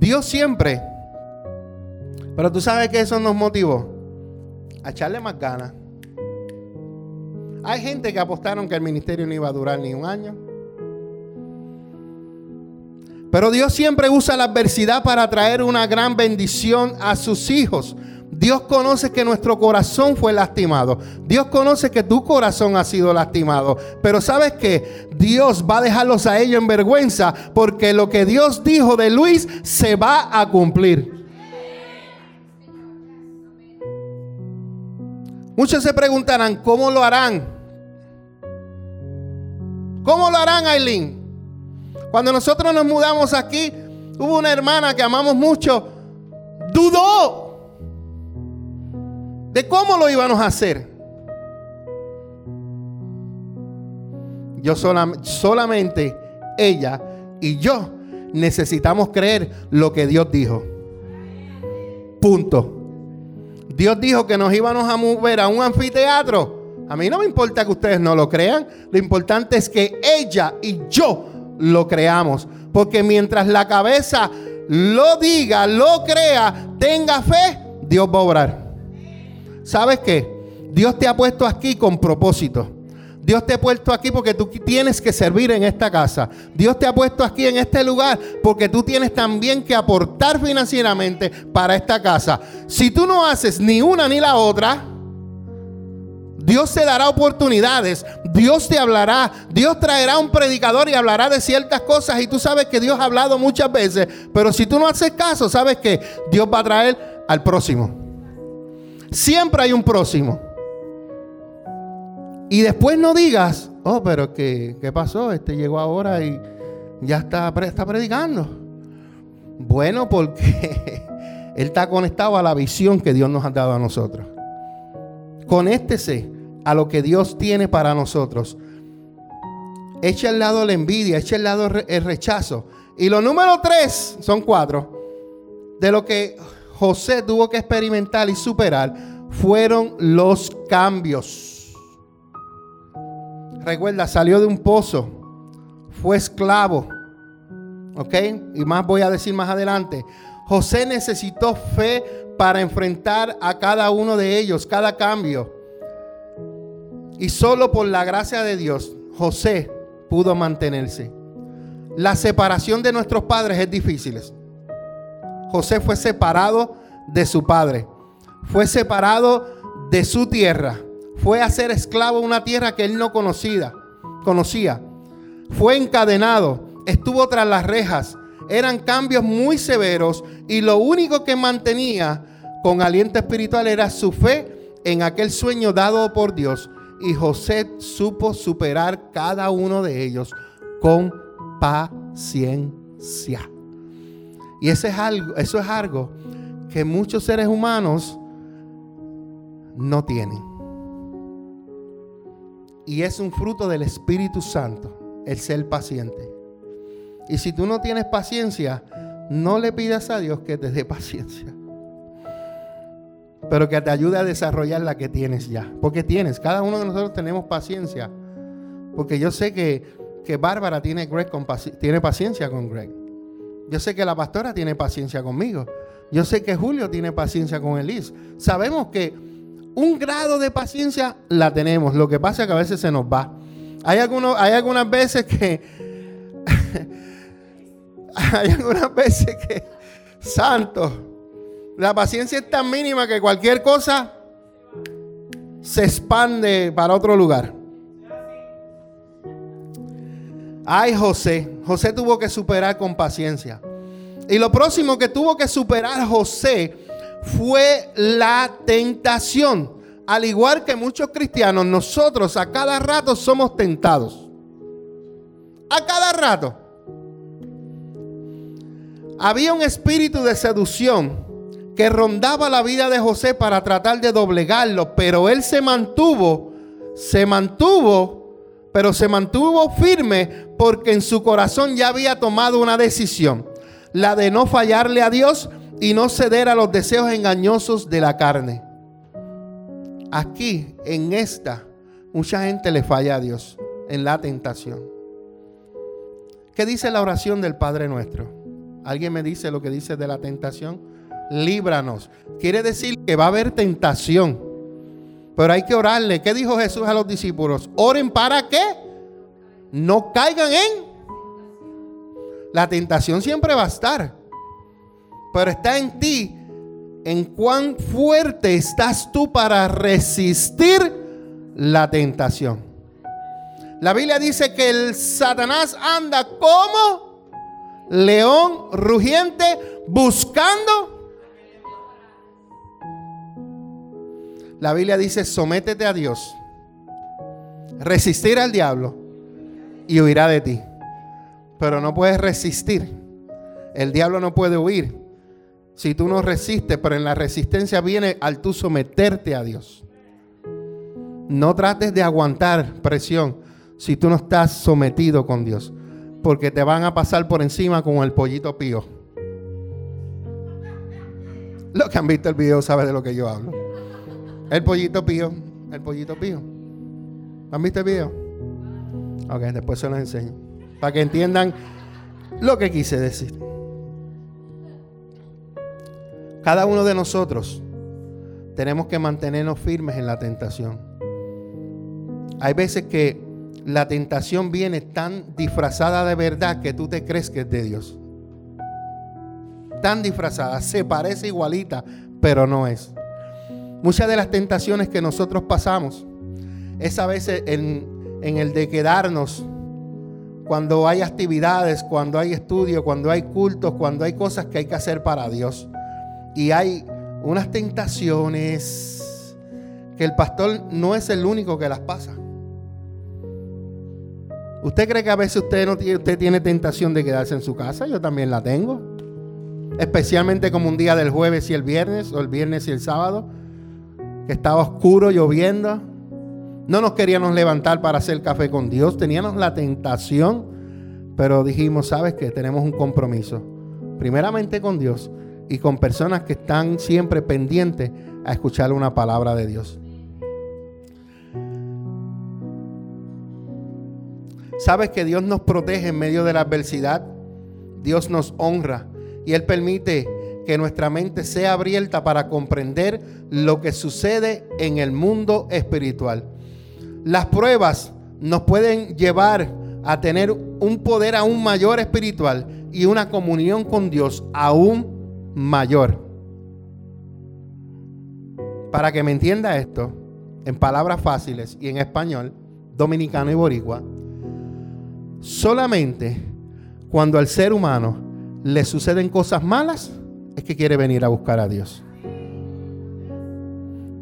Dios siempre, pero tú sabes que eso nos motivó a echarle más ganas. Hay gente que apostaron que el ministerio no iba a durar ni un año. Pero Dios siempre usa la adversidad para traer una gran bendición a sus hijos. Dios conoce que nuestro corazón fue lastimado. Dios conoce que tu corazón ha sido lastimado. Pero sabes que Dios va a dejarlos a ellos en vergüenza porque lo que Dios dijo de Luis se va a cumplir. Muchos se preguntarán, ¿cómo lo harán? ¿Cómo lo harán, Aileen? Cuando nosotros nos mudamos aquí, hubo una hermana que amamos mucho, dudó de cómo lo íbamos a hacer. Yo solamente ella y yo necesitamos creer lo que Dios dijo. Punto. Dios dijo que nos íbamos a mover a un anfiteatro. A mí no me importa que ustedes no lo crean. Lo importante es que ella y yo lo creamos. Porque mientras la cabeza lo diga, lo crea, tenga fe, Dios va a obrar. ¿Sabes qué? Dios te ha puesto aquí con propósito. Dios te ha puesto aquí porque tú tienes que servir en esta casa. Dios te ha puesto aquí en este lugar porque tú tienes también que aportar financieramente para esta casa. Si tú no haces ni una ni la otra, Dios te dará oportunidades, Dios te hablará, Dios traerá un predicador y hablará de ciertas cosas y tú sabes que Dios ha hablado muchas veces, pero si tú no haces caso, sabes que Dios va a traer al próximo. Siempre hay un próximo. Y después no digas, oh, pero ¿qué, qué pasó? Este llegó ahora y ya está, está predicando. Bueno, porque Él está conectado a la visión que Dios nos ha dado a nosotros. Conéctese a lo que Dios tiene para nosotros. Echa al lado la envidia, echa al lado el rechazo. Y lo número tres, son cuatro, de lo que José tuvo que experimentar y superar, fueron los cambios. Recuerda, salió de un pozo, fue esclavo. ¿Ok? Y más voy a decir más adelante. José necesitó fe para enfrentar a cada uno de ellos, cada cambio. Y solo por la gracia de Dios, José pudo mantenerse. La separación de nuestros padres es difícil. José fue separado de su padre. Fue separado de su tierra fue a ser esclavo en una tierra que él no conocía, conocía. Fue encadenado, estuvo tras las rejas. Eran cambios muy severos y lo único que mantenía con aliento espiritual era su fe en aquel sueño dado por Dios. Y José supo superar cada uno de ellos con paciencia. Y eso es algo, eso es algo que muchos seres humanos no tienen. Y es un fruto del Espíritu Santo, el ser paciente. Y si tú no tienes paciencia, no le pidas a Dios que te dé paciencia. Pero que te ayude a desarrollar la que tienes ya. Porque tienes, cada uno de nosotros tenemos paciencia. Porque yo sé que, que Bárbara tiene, Greg tiene paciencia con Greg. Yo sé que la pastora tiene paciencia conmigo. Yo sé que Julio tiene paciencia con Elise. Sabemos que un grado de paciencia la tenemos. Lo que pasa es que a veces se nos va. Hay, algunos, hay algunas veces que... hay algunas veces que... Santo. La paciencia es tan mínima que cualquier cosa se expande para otro lugar. Ay, José. José tuvo que superar con paciencia. Y lo próximo que tuvo que superar José fue la tentación. Al igual que muchos cristianos, nosotros a cada rato somos tentados. A cada rato. Había un espíritu de seducción que rondaba la vida de José para tratar de doblegarlo, pero él se mantuvo, se mantuvo, pero se mantuvo firme porque en su corazón ya había tomado una decisión, la de no fallarle a Dios y no ceder a los deseos engañosos de la carne. Aquí, en esta, mucha gente le falla a Dios en la tentación. ¿Qué dice la oración del Padre nuestro? ¿Alguien me dice lo que dice de la tentación? Líbranos. Quiere decir que va a haber tentación. Pero hay que orarle. ¿Qué dijo Jesús a los discípulos? Oren para que no caigan en. La tentación siempre va a estar pero está en ti en cuán fuerte estás tú para resistir la tentación. La Biblia dice que el Satanás anda como león rugiente buscando. La Biblia dice, sométete a Dios, resistir al diablo y huirá de ti. Pero no puedes resistir. El diablo no puede huir si tú no resistes, pero en la resistencia viene al tú someterte a Dios. No trates de aguantar presión si tú no estás sometido con Dios, porque te van a pasar por encima como el pollito pío. Los que han visto el video saben de lo que yo hablo. El pollito pío, el pollito pío. ¿Han visto el video? Ok, después se los enseño. Para que entiendan lo que quise decir. Cada uno de nosotros tenemos que mantenernos firmes en la tentación. Hay veces que la tentación viene tan disfrazada de verdad que tú te crees que es de Dios. Tan disfrazada, se parece igualita, pero no es. Muchas de las tentaciones que nosotros pasamos es a veces en, en el de quedarnos cuando hay actividades, cuando hay estudios, cuando hay cultos, cuando hay cosas que hay que hacer para Dios. Y hay unas tentaciones que el pastor no es el único que las pasa. ¿Usted cree que a veces usted, no tiene, usted tiene tentación de quedarse en su casa? Yo también la tengo. Especialmente como un día del jueves y el viernes, o el viernes y el sábado, que estaba oscuro, lloviendo. No nos queríamos levantar para hacer café con Dios. Teníamos la tentación, pero dijimos, ¿sabes qué? Tenemos un compromiso. Primeramente con Dios y con personas que están siempre pendientes a escuchar una palabra de Dios. Sabes que Dios nos protege en medio de la adversidad. Dios nos honra y Él permite que nuestra mente sea abierta para comprender lo que sucede en el mundo espiritual. Las pruebas nos pueden llevar a tener un poder aún mayor espiritual y una comunión con Dios aún mayor. Para que me entienda esto, en palabras fáciles y en español, dominicano y boricua, Solamente cuando al ser humano le suceden cosas malas es que quiere venir a buscar a Dios.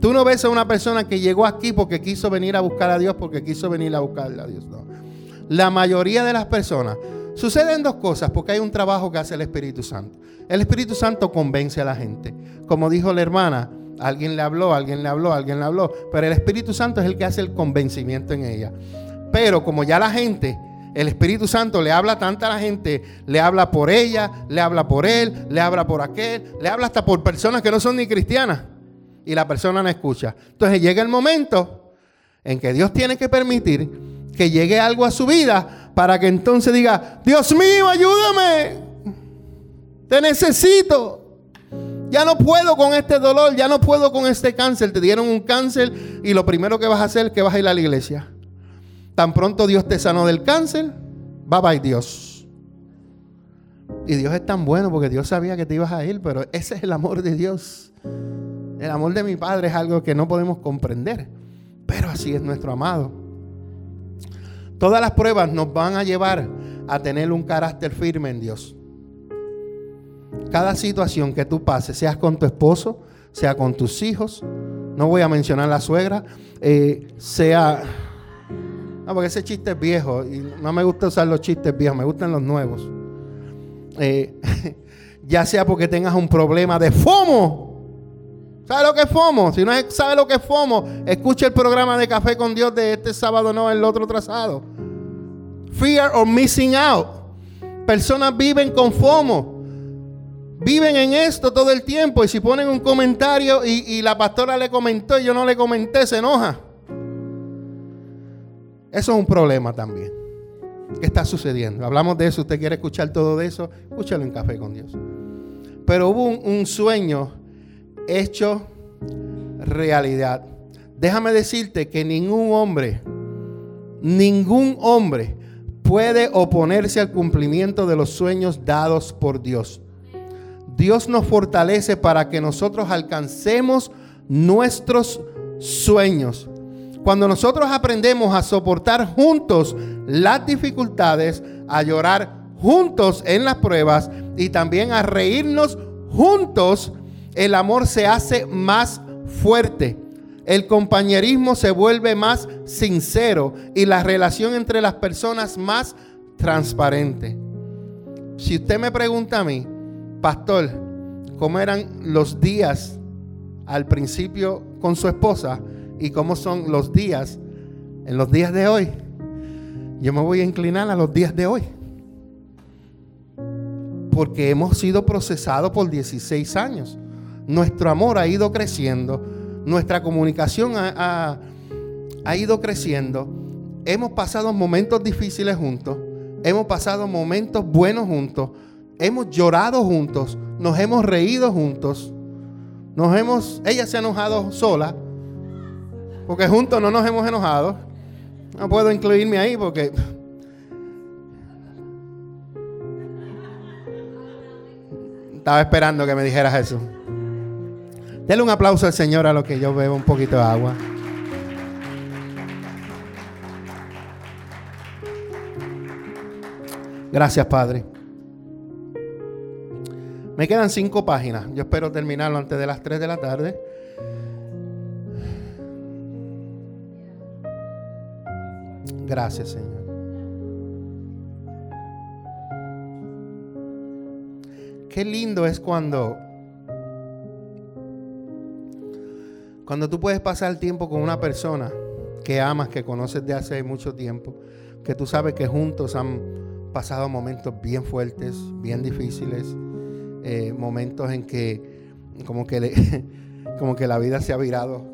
Tú no ves a una persona que llegó aquí porque quiso venir a buscar a Dios, porque quiso venir a buscar a Dios. No. La mayoría de las personas suceden dos cosas porque hay un trabajo que hace el Espíritu Santo. El Espíritu Santo convence a la gente. Como dijo la hermana, alguien le habló, alguien le habló, alguien le habló, pero el Espíritu Santo es el que hace el convencimiento en ella. Pero como ya la gente el Espíritu Santo le habla tanta a la gente, le habla por ella, le habla por él, le habla por aquel, le habla hasta por personas que no son ni cristianas. Y la persona no escucha. Entonces llega el momento en que Dios tiene que permitir que llegue algo a su vida para que entonces diga, Dios mío, ayúdame. Te necesito. Ya no puedo con este dolor, ya no puedo con este cáncer. Te dieron un cáncer y lo primero que vas a hacer es que vas a ir a la iglesia. Tan pronto Dios te sanó del cáncer, bye bye Dios. Y Dios es tan bueno porque Dios sabía que te ibas a ir, pero ese es el amor de Dios. El amor de mi Padre es algo que no podemos comprender, pero así es nuestro amado. Todas las pruebas nos van a llevar a tener un carácter firme en Dios. Cada situación que tú pases, seas con tu esposo, sea con tus hijos, no voy a mencionar la suegra, eh, sea no, porque ese chiste es viejo y no me gusta usar los chistes viejos, me gustan los nuevos. Eh, ya sea porque tengas un problema de FOMO. ¿Sabe lo que es FOMO? Si no sabe lo que es FOMO, escuche el programa de Café con Dios de este sábado, no el otro trazado. Fear of missing out. Personas viven con FOMO. Viven en esto todo el tiempo y si ponen un comentario y, y la pastora le comentó y yo no le comenté, se enoja. Eso es un problema también. ¿Qué está sucediendo? Hablamos de eso. ¿Usted quiere escuchar todo de eso? Escúchalo en Café con Dios. Pero hubo un, sueño hecho realidad. Déjame decirte que ningún hombre, ningún hombre puede oponerse al cumplimiento de los sueños dados por Dios. Dios nos fortalece para que nosotros alcancemos nuestros sueños. Cuando nosotros aprendemos a soportar juntos las dificultades, a llorar juntos en las pruebas y también a reírnos juntos, el amor se hace más fuerte. el compañerismo se vuelve más sincero y la relación entre las personas más transparente. Si usted me pregunta a mí, pastor, ¿cómo eran los días al principio con su esposa y cómo son los días en los días de hoy? Yo me voy a inclinar a los días de hoy. Porque hemos sido procesados por 16 años. Nuestro amor ha ido creciendo nuestra comunicación ha, ido creciendo. Hemos pasado momentos difíciles juntos. Hemos pasado momentos buenos juntos. Hemos llorado juntos. Nos hemos reído juntos. Nos hemos, ella se ha enojado sola. Porque juntos no nos hemos enojado. No puedo incluirme ahí porque estaba esperando que me dijeras eso. Denle un aplauso al Señor a lo que yo bebo un poquito de agua. Gracias, Padre. Me quedan cinco páginas. Yo espero terminarlo antes de las tres de la tarde. Gracias, Señor. Qué lindo es cuando Cuando tú puedes pasar tiempo con una persona que amas, que conoces de hace mucho tiempo, que tú sabes que juntos han pasado momentos bien fuertes, bien difíciles, eh, momentos en que como que, como que la vida se ha virado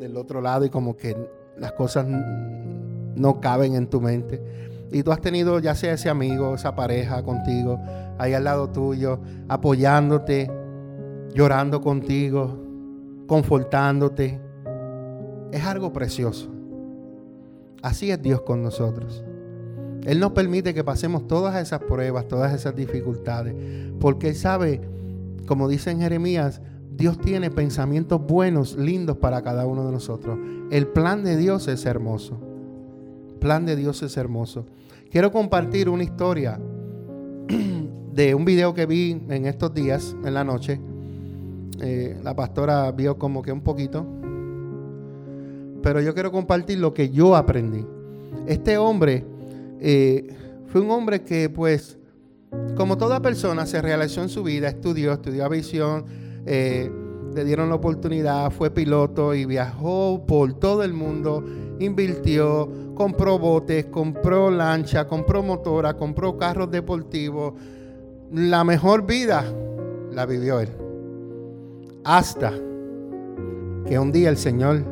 del otro lado y como que las cosas no caben en tu mente. Y tú has tenido ya sea ese amigo, esa pareja contigo, ahí al lado tuyo, apoyándote, llorando contigo, confortándote. Es algo precioso. Así es Dios con nosotros. Él nos permite que pasemos todas esas pruebas, todas esas dificultades, porque Él sabe, como dice en Jeremías, Dios tiene pensamientos buenos, lindos para cada uno de nosotros. El plan de Dios es hermoso. El plan de Dios es hermoso. Quiero compartir una historia de un video que vi en estos días, en la noche, eh, la pastora vio como que un poquito. Pero yo quiero compartir lo que yo aprendí. Este hombre eh, fue un hombre que pues, como toda persona, se realizó en su vida, estudió, estudió aviación, eh, le dieron la oportunidad, fue piloto y viajó por todo el mundo, invirtió, compró botes, compró lancha, compró motora, compró carros deportivos. La mejor vida la vivió él. Hasta que un día el Señor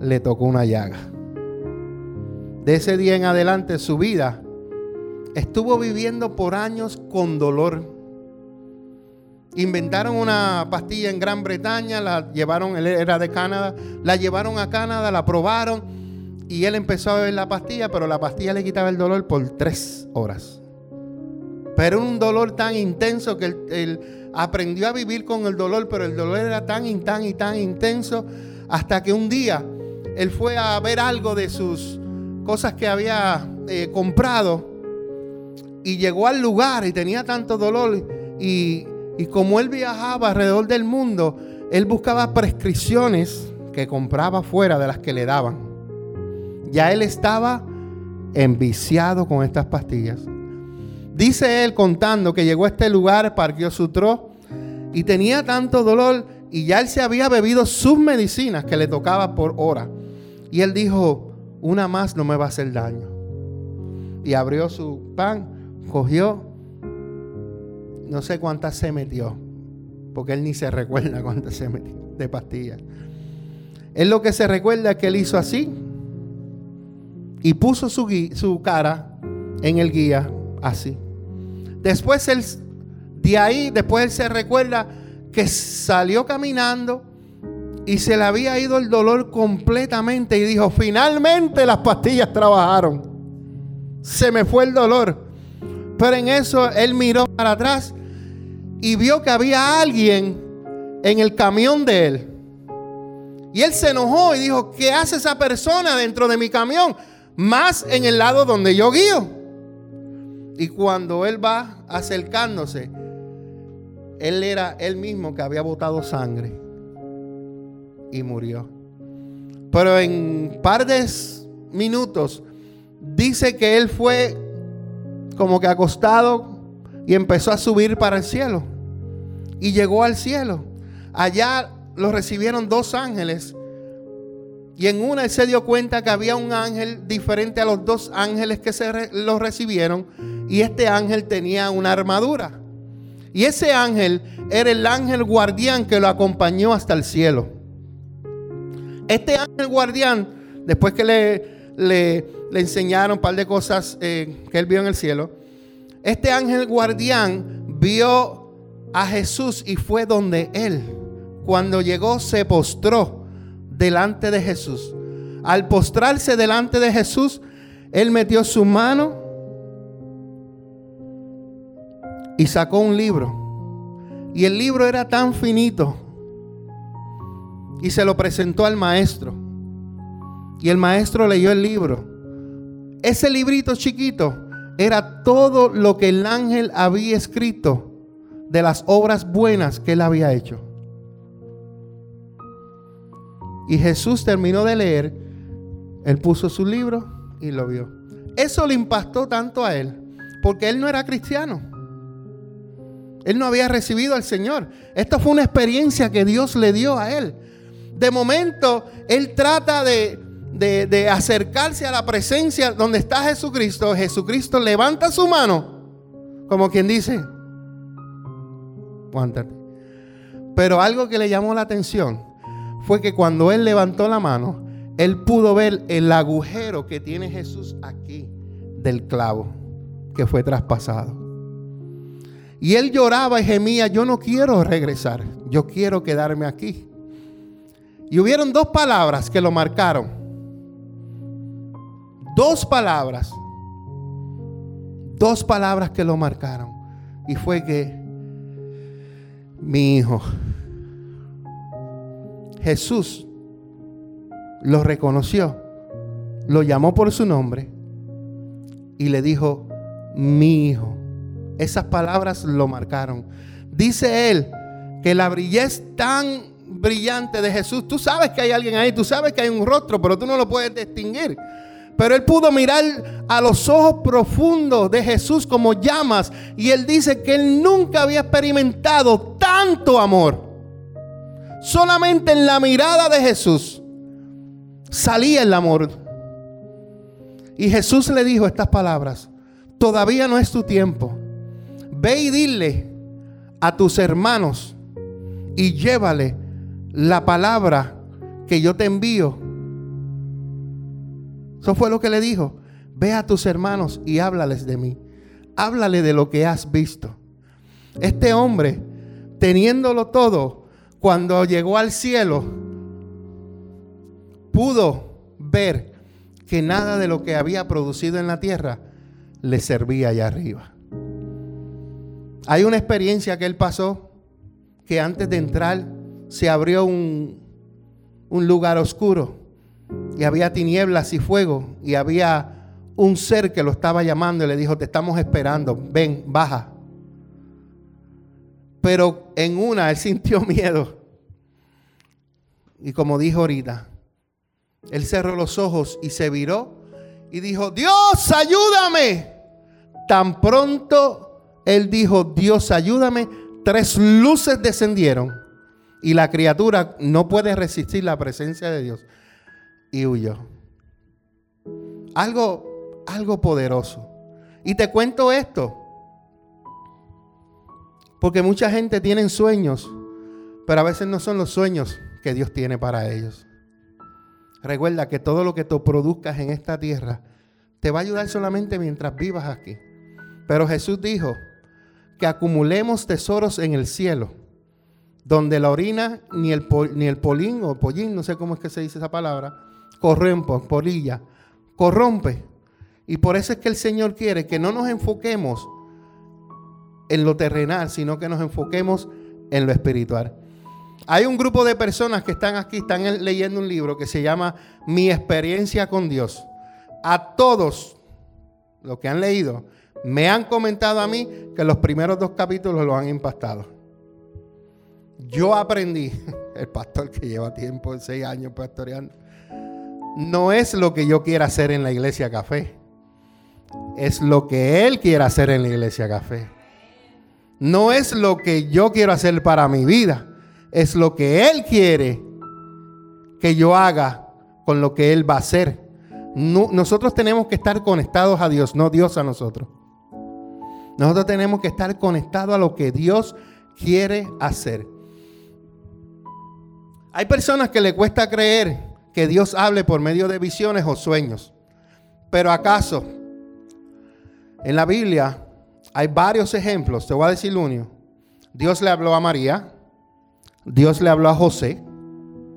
le tocó una llaga. De ese día en adelante su vida estuvo viviendo por años con dolor. Inventaron una pastilla en Gran Bretaña, la llevaron, él era de Canadá, la llevaron a Canadá, la probaron y él empezó a beber la pastilla, pero la pastilla le quitaba el dolor por tres horas. Pero un dolor tan intenso que el aprendió a vivir con el dolor, pero el dolor era tan y tan y tan intenso hasta que un día él fue a ver algo de sus cosas que había eh, comprado y llegó al lugar y tenía tanto dolor y, y como él viajaba alrededor del mundo, él buscaba prescripciones que compraba fuera de las que le daban. Ya él estaba enviciado con estas pastillas. Dice él contando que llegó a este lugar, parqueó su tro y tenía tanto dolor y ya él se había bebido sus medicinas que le tocaba por hora. Y él dijo, una más no me va a hacer daño. Y abrió su pan, cogió, no sé cuántas se metió, porque él ni se recuerda cuántas se metió de pastillas. Él lo que se recuerda es que él hizo así y puso su, su cara en el guía así. Después él, de ahí, después él se recuerda que salió caminando y se le había ido el dolor completamente y dijo, finalmente las pastillas trabajaron. Se me fue el dolor. Pero en eso él miró para atrás y vio que había alguien en el camión de él. Y él se enojó y dijo, ¿qué hace esa persona dentro de mi camión? Más en el lado donde yo guío. Y cuando él va acercándose, él era él mismo que había botado sangre y murió. Pero en par de minutos dice que él fue como que acostado y empezó a subir para el cielo. Y llegó al cielo. Allá lo recibieron dos ángeles. Y en una él se dio cuenta que había un ángel diferente a los dos ángeles que se lo recibieron. Y este ángel tenía una armadura. Y ese ángel era el ángel guardián que lo acompañó hasta el cielo. Este ángel guardián, después que le, le, enseñaron un par de cosas eh, que él vio en el cielo, este ángel guardián vio a Jesús y fue donde él. Cuando llegó se postró delante de Jesús. Al postrarse delante de Jesús, él metió su mano y sacó un libro. Y el libro era tan finito. Y se lo presentó al maestro. Y el maestro leyó el libro. Ese librito chiquito era todo lo que el ángel había escrito de las obras buenas que él había hecho. Y Jesús terminó de leer, él puso su libro y lo vio. Eso le impactó tanto a él, porque él no era cristiano. Él no había recibido al Señor. Esta fue una experiencia que Dios le dio a él. De momento, él trata de, de, acercarse a la presencia donde está Jesucristo. Jesucristo levanta su mano, como quien dice, aguántate. Pero algo que le llamó la atención fue que cuando él levantó la mano, él pudo ver el agujero que tiene Jesús aquí del clavo que fue traspasado. Y él lloraba y gemía, yo no quiero regresar, yo quiero quedarme aquí. Y hubieron dos palabras que lo marcaron. Dos palabras. Dos palabras que lo marcaron. Y fue que mi hijo, Jesús, lo reconoció, lo llamó por su nombre y le dijo, mi hijo. Esas palabras lo marcaron. Dice él que la brillez tan brillante de Jesús, tú sabes que hay alguien ahí, tú sabes que hay un rostro, pero tú no lo puedes distinguir. Pero él pudo mirar a los ojos profundos de Jesús como llamas y él dice que él nunca había experimentado tanto amor. Solamente en la mirada de Jesús salía el amor. Y Jesús le dijo estas palabras, todavía no es tu tiempo ve y dile a tus hermanos y llévale la palabra que yo te envío. Eso fue lo que le dijo. Ve a tus hermanos y háblales de mí. Háblale de lo que has visto. Este hombre, teniéndolo todo, cuando llegó al cielo, pudo ver que nada de lo que había producido en la tierra le servía allá arriba. Hay una experiencia que él pasó que antes de entrar se abrió un, un lugar oscuro y había tinieblas y fuego y había un ser que lo estaba llamando y le dijo, te estamos esperando, ven, baja. Pero en una él sintió miedo. Y como dijo ahorita, él cerró los ojos y se viró y dijo, Dios, ayúdame. Tan pronto él dijo, Dios ayúdame, tres luces descendieron y la criatura no puede resistir la presencia de Dios y huyó. Algo, algo poderoso. Y te cuento esto, porque mucha gente tiene sueños, pero a veces no son los sueños que Dios tiene para ellos. Recuerda que todo lo que tú produzcas en esta tierra te va a ayudar solamente mientras vivas aquí. Pero Jesús dijo, que acumulemos tesoros en el cielo, donde la orina ni el, ni el polín o pollín, no sé cómo es que se dice esa palabra, corrompe, polilla, corrompe. Y por eso es que el Señor quiere que no nos enfoquemos en lo terrenal, sino que nos enfoquemos en lo espiritual. Hay un grupo de personas que están aquí, están leyendo un libro que se llama Mi experiencia con Dios. A todos los que han leído, me han comentado a mí que los primeros dos capítulos lo han impactado. Yo aprendí, el pastor que lleva tiempo, seis años pastoreando, no es lo que yo quiera hacer en la iglesia café. Es lo que Él quiere hacer en la iglesia café. No es lo que yo quiero hacer para mi vida. Es lo que Él quiere que yo haga con lo que Él va a hacer. nosotros tenemos que estar conectados a Dios, no Dios a nosotros. Nosotros tenemos que estar conectados a lo que Dios quiere hacer. Hay personas que le cuesta creer que Dios hable por medio de visiones o sueños. Pero acaso en la Biblia hay varios ejemplos, te voy a decir uno. Dios le habló a María, Dios le habló a José,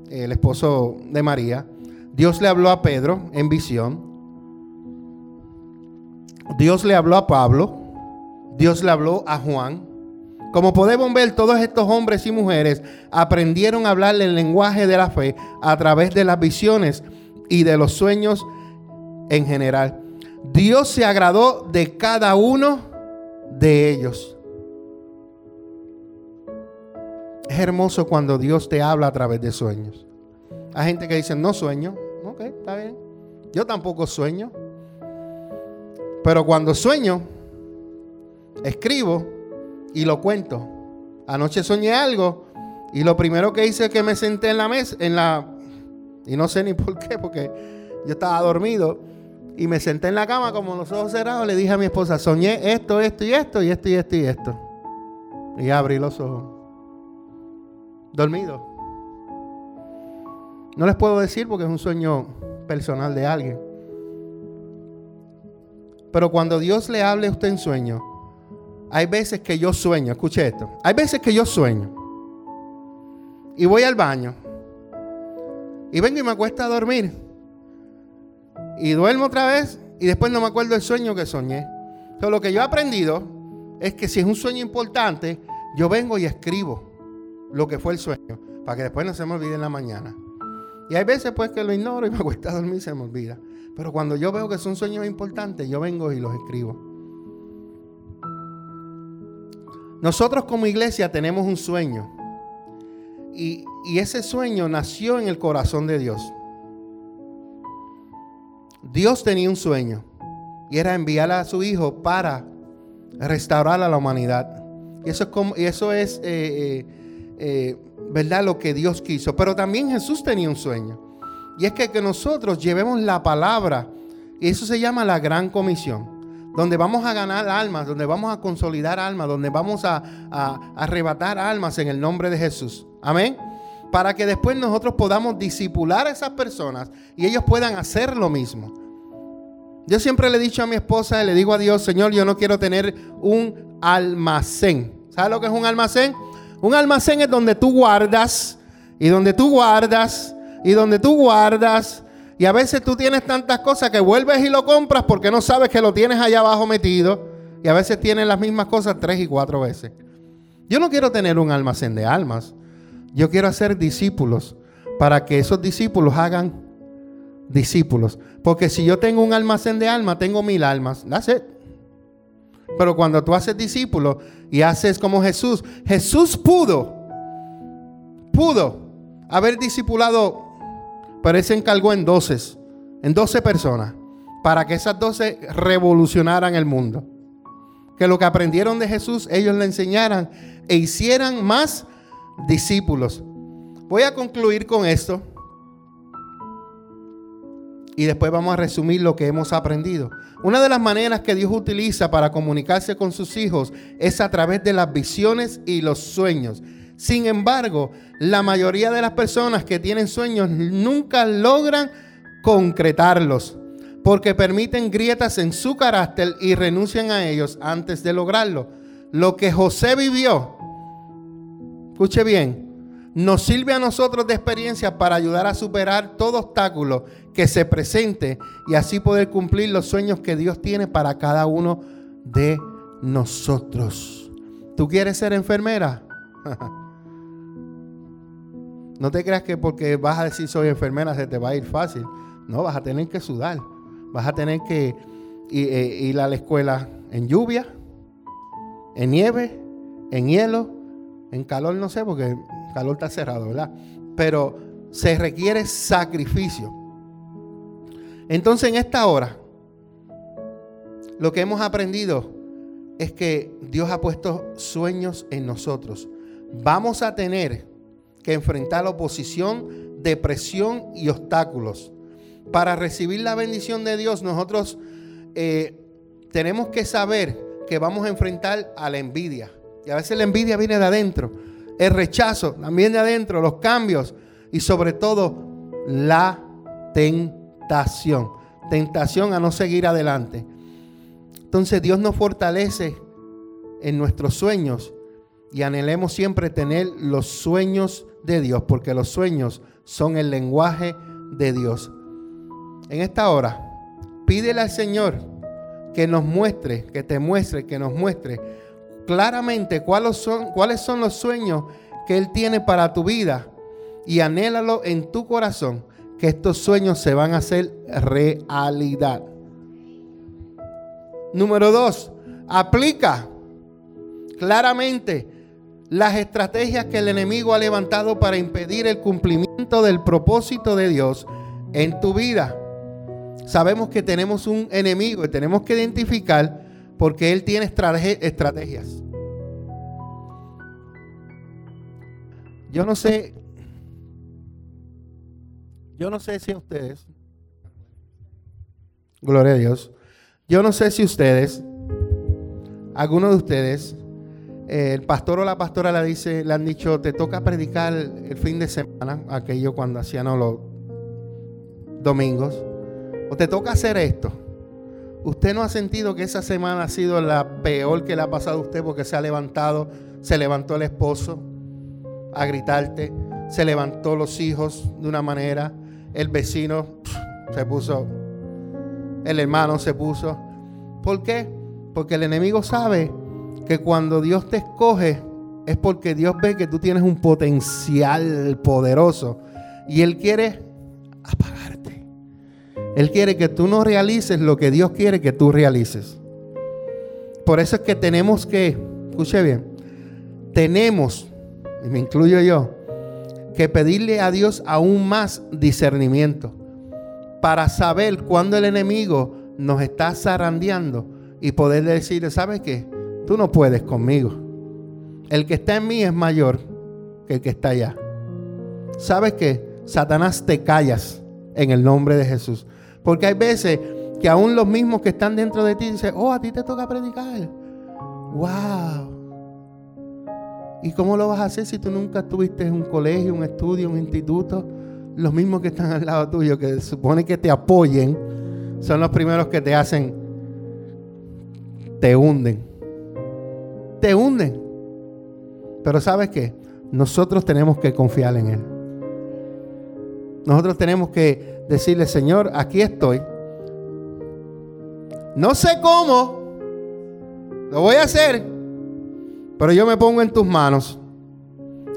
el esposo de María, Dios le habló a Pedro en visión, Dios le habló a Pablo, Dios le habló a Juan. Como podemos ver, todos estos hombres y mujeres aprendieron a hablar el lenguaje de la fe a través de las visiones y de los sueños en general. Dios se agradó de cada uno de ellos. Es hermoso cuando Dios te habla a través de sueños. Hay gente que dice, no sueño. Ok, está bien. Yo tampoco sueño. Pero cuando sueño, escribo y lo cuento. Anoche soñé algo y lo primero que hice es que me senté en la mesa, en la... Y no sé ni por qué, porque yo estaba dormido. Y me senté en la cama como los ojos cerrados. Le dije a mi esposa, soñé esto, esto y esto, y esto y esto y esto. Y abrí los ojos. Dormido. No les puedo decir porque es un sueño personal de alguien. Pero cuando Dios le hable a usted en sueño, hay veces que yo sueño, escuche esto, hay veces que yo sueño y voy al baño y vengo y me acuesto a dormir y duermo otra vez y después no me acuerdo del sueño que soñé. Entonces lo que yo he aprendido es que si es un sueño importante, yo vengo y escribo lo que fue el sueño para que después no se me olvide en la mañana. Y hay veces pues que lo ignoro y me acuesto a dormir y se me olvida. Pero cuando yo veo que son sueños importantes, yo vengo y los escribo. Nosotros como iglesia tenemos un sueño. Y, ese sueño nació en el corazón de Dios. Dios tenía un sueño. Y era enviar a su hijo para restaurar a la humanidad. Y eso es, eh, eh, eh, verdad lo que Dios quiso. Pero también Jesús tenía un sueño. Y es que, que nosotros llevemos la palabra. Y eso se llama la gran comisión donde vamos a ganar almas, donde vamos a consolidar almas, donde vamos a, arrebatar almas en el nombre de Jesús. Amén. Para que después nosotros podamos disipular a esas personas y ellos puedan hacer lo mismo. Yo siempre le he dicho a mi esposa, le digo a Dios, Señor, yo no quiero tener un almacén. ¿Sabes lo que es un almacén? Un almacén es donde tú guardas y donde tú guardas y donde tú guardas y a veces tú tienes tantas cosas que vuelves y lo compras porque no sabes que lo tienes allá abajo metido. Y a veces tienes las mismas cosas tres y cuatro veces. Yo no quiero tener un almacén de almas. Yo quiero hacer discípulos para que esos discípulos hagan discípulos. Porque si yo tengo un almacén de almas, tengo mil almas. That's it. Pero cuando tú haces discípulos y haces como Jesús, Jesús pudo, pudo haber discipulado pero él se encargó en 12, en 12 personas, para que esas 12 revolucionaran el mundo. Que lo que aprendieron de Jesús, ellos le enseñaran e hicieran más discípulos. Voy a concluir con esto. Y después vamos a resumir lo que hemos aprendido. Una de las maneras que Dios utiliza para comunicarse con sus hijos es a través de las visiones y los sueños. Sin embargo, la mayoría de las personas que tienen sueños nunca logran concretarlos porque permiten grietas en su carácter y renuncian a ellos antes de lograrlo. Lo que José vivió, escuche bien, nos sirve a nosotros de experiencia para ayudar a superar todo obstáculo que se presente y así poder cumplir los sueños que Dios tiene para cada uno de nosotros. ¿Tú quieres ser enfermera? No te creas que porque vas a decir soy enfermera se te va a ir fácil. No, vas a tener que sudar. Vas a tener que eh, ir, a la escuela en lluvia, en nieve, en hielo, en calor, no sé, porque calor está cerrado, ¿verdad? Pero se requiere sacrificio. Entonces en esta hora, lo que hemos aprendido es que Dios ha puesto sueños en nosotros. Vamos a tener que enfrentar la oposición, depresión y obstáculos. Para recibir la bendición de Dios, nosotros eh, tenemos que saber que vamos a enfrentar a la envidia. Y a veces la envidia viene de adentro. El rechazo también de adentro, los cambios y sobre todo la tentación. Tentación a no seguir adelante. Entonces Dios nos fortalece en nuestros sueños y anhelemos siempre tener los sueños de Dios, porque los sueños son el lenguaje de Dios. En esta hora, pídele al Señor que nos muestre, que te muestre, que nos muestre claramente cuáles son, cuáles son los sueños que Él tiene para tu vida y anhélalo en tu corazón que estos sueños se van a hacer realidad. Número dos, aplica claramente las estrategias que el enemigo ha levantado para impedir el cumplimiento del propósito de Dios en tu vida. Sabemos que tenemos un enemigo y tenemos que identificar porque él tiene estrategias. Yo no sé, yo no sé si ustedes, gloria a Dios, yo no sé si ustedes, algunos de ustedes, el pastor o la pastora le dice, le han dicho, te toca predicar el fin de semana, aquello cuando hacían los domingos, o te toca hacer esto. ¿Usted no ha sentido que esa semana ha sido la peor que le ha pasado a usted porque se ha levantado, se levantó el esposo a gritarte, se levantó los hijos de una manera, el vecino se puso, el hermano se puso. ¿Por qué? Porque el enemigo sabe que cuando Dios te escoge es porque Dios ve que tú tienes un potencial poderoso y Él quiere. Él quiere que tú no realices lo que Dios quiere que tú realices. Por eso es que tenemos que, escuche bien, tenemos, y me incluyo yo, que pedirle a Dios aún más discernimiento para saber cuándo el enemigo nos está zarandeando y poder decirle, ¿sabes qué? Tú no puedes conmigo. El que está en mí es mayor que el que está allá. ¿Sabes qué? Satanás te callas en el nombre de Jesús. Porque hay veces que aún los mismos que están dentro de ti dicen, oh, a ti te toca predicar. ¡Wow! ¿Y cómo lo vas a hacer si tú nunca estuviste en un colegio, un estudio, un instituto? Los mismos que están al lado tuyo, que supone que te apoyen, son los primeros que te hacen, te hunden te hunden. Pero ¿sabes qué? Nosotros tenemos que confiar en Él. Nosotros tenemos que decirle, Señor, aquí estoy. No sé cómo, lo voy a hacer, pero yo me pongo en tus manos.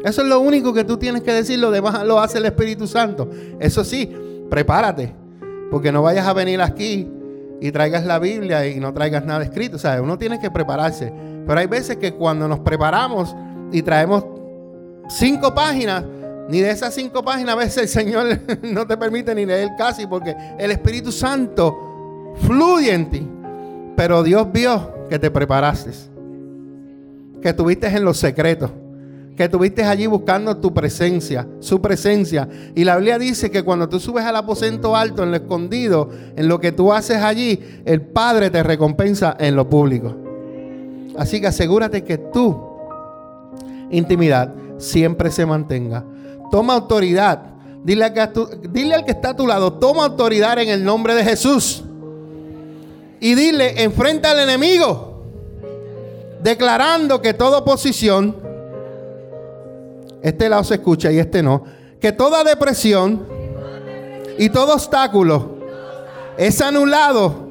Eso es lo único que tú tienes que decir, lo demás lo hace el Espíritu Santo. Eso sí, prepárate, porque no vayas a venir aquí y traigas la Biblia y no traigas nada escrito. O sea, uno tiene que prepararse. Pero hay veces que cuando nos preparamos y traemos cinco páginas, ni de esas cinco páginas a veces el Señor no te permite ni leer casi porque el Espíritu Santo fluye en ti. Pero Dios vio que te preparaste, que estuviste en los secretos, que estuviste allí buscando tu presencia, su presencia. Y la Biblia dice que cuando tú subes al aposento alto, en lo escondido, en lo que tú haces allí, el Padre te recompensa en lo público. Así que asegúrate que tu intimidad siempre se mantenga. Toma autoridad. Dile, dile al que está a tu lado, toma autoridad en el nombre de Jesús. Y dile, enfrenta al enemigo, declarando que toda oposición, este lado se escucha y este no, que toda depresión y todo obstáculo es anulado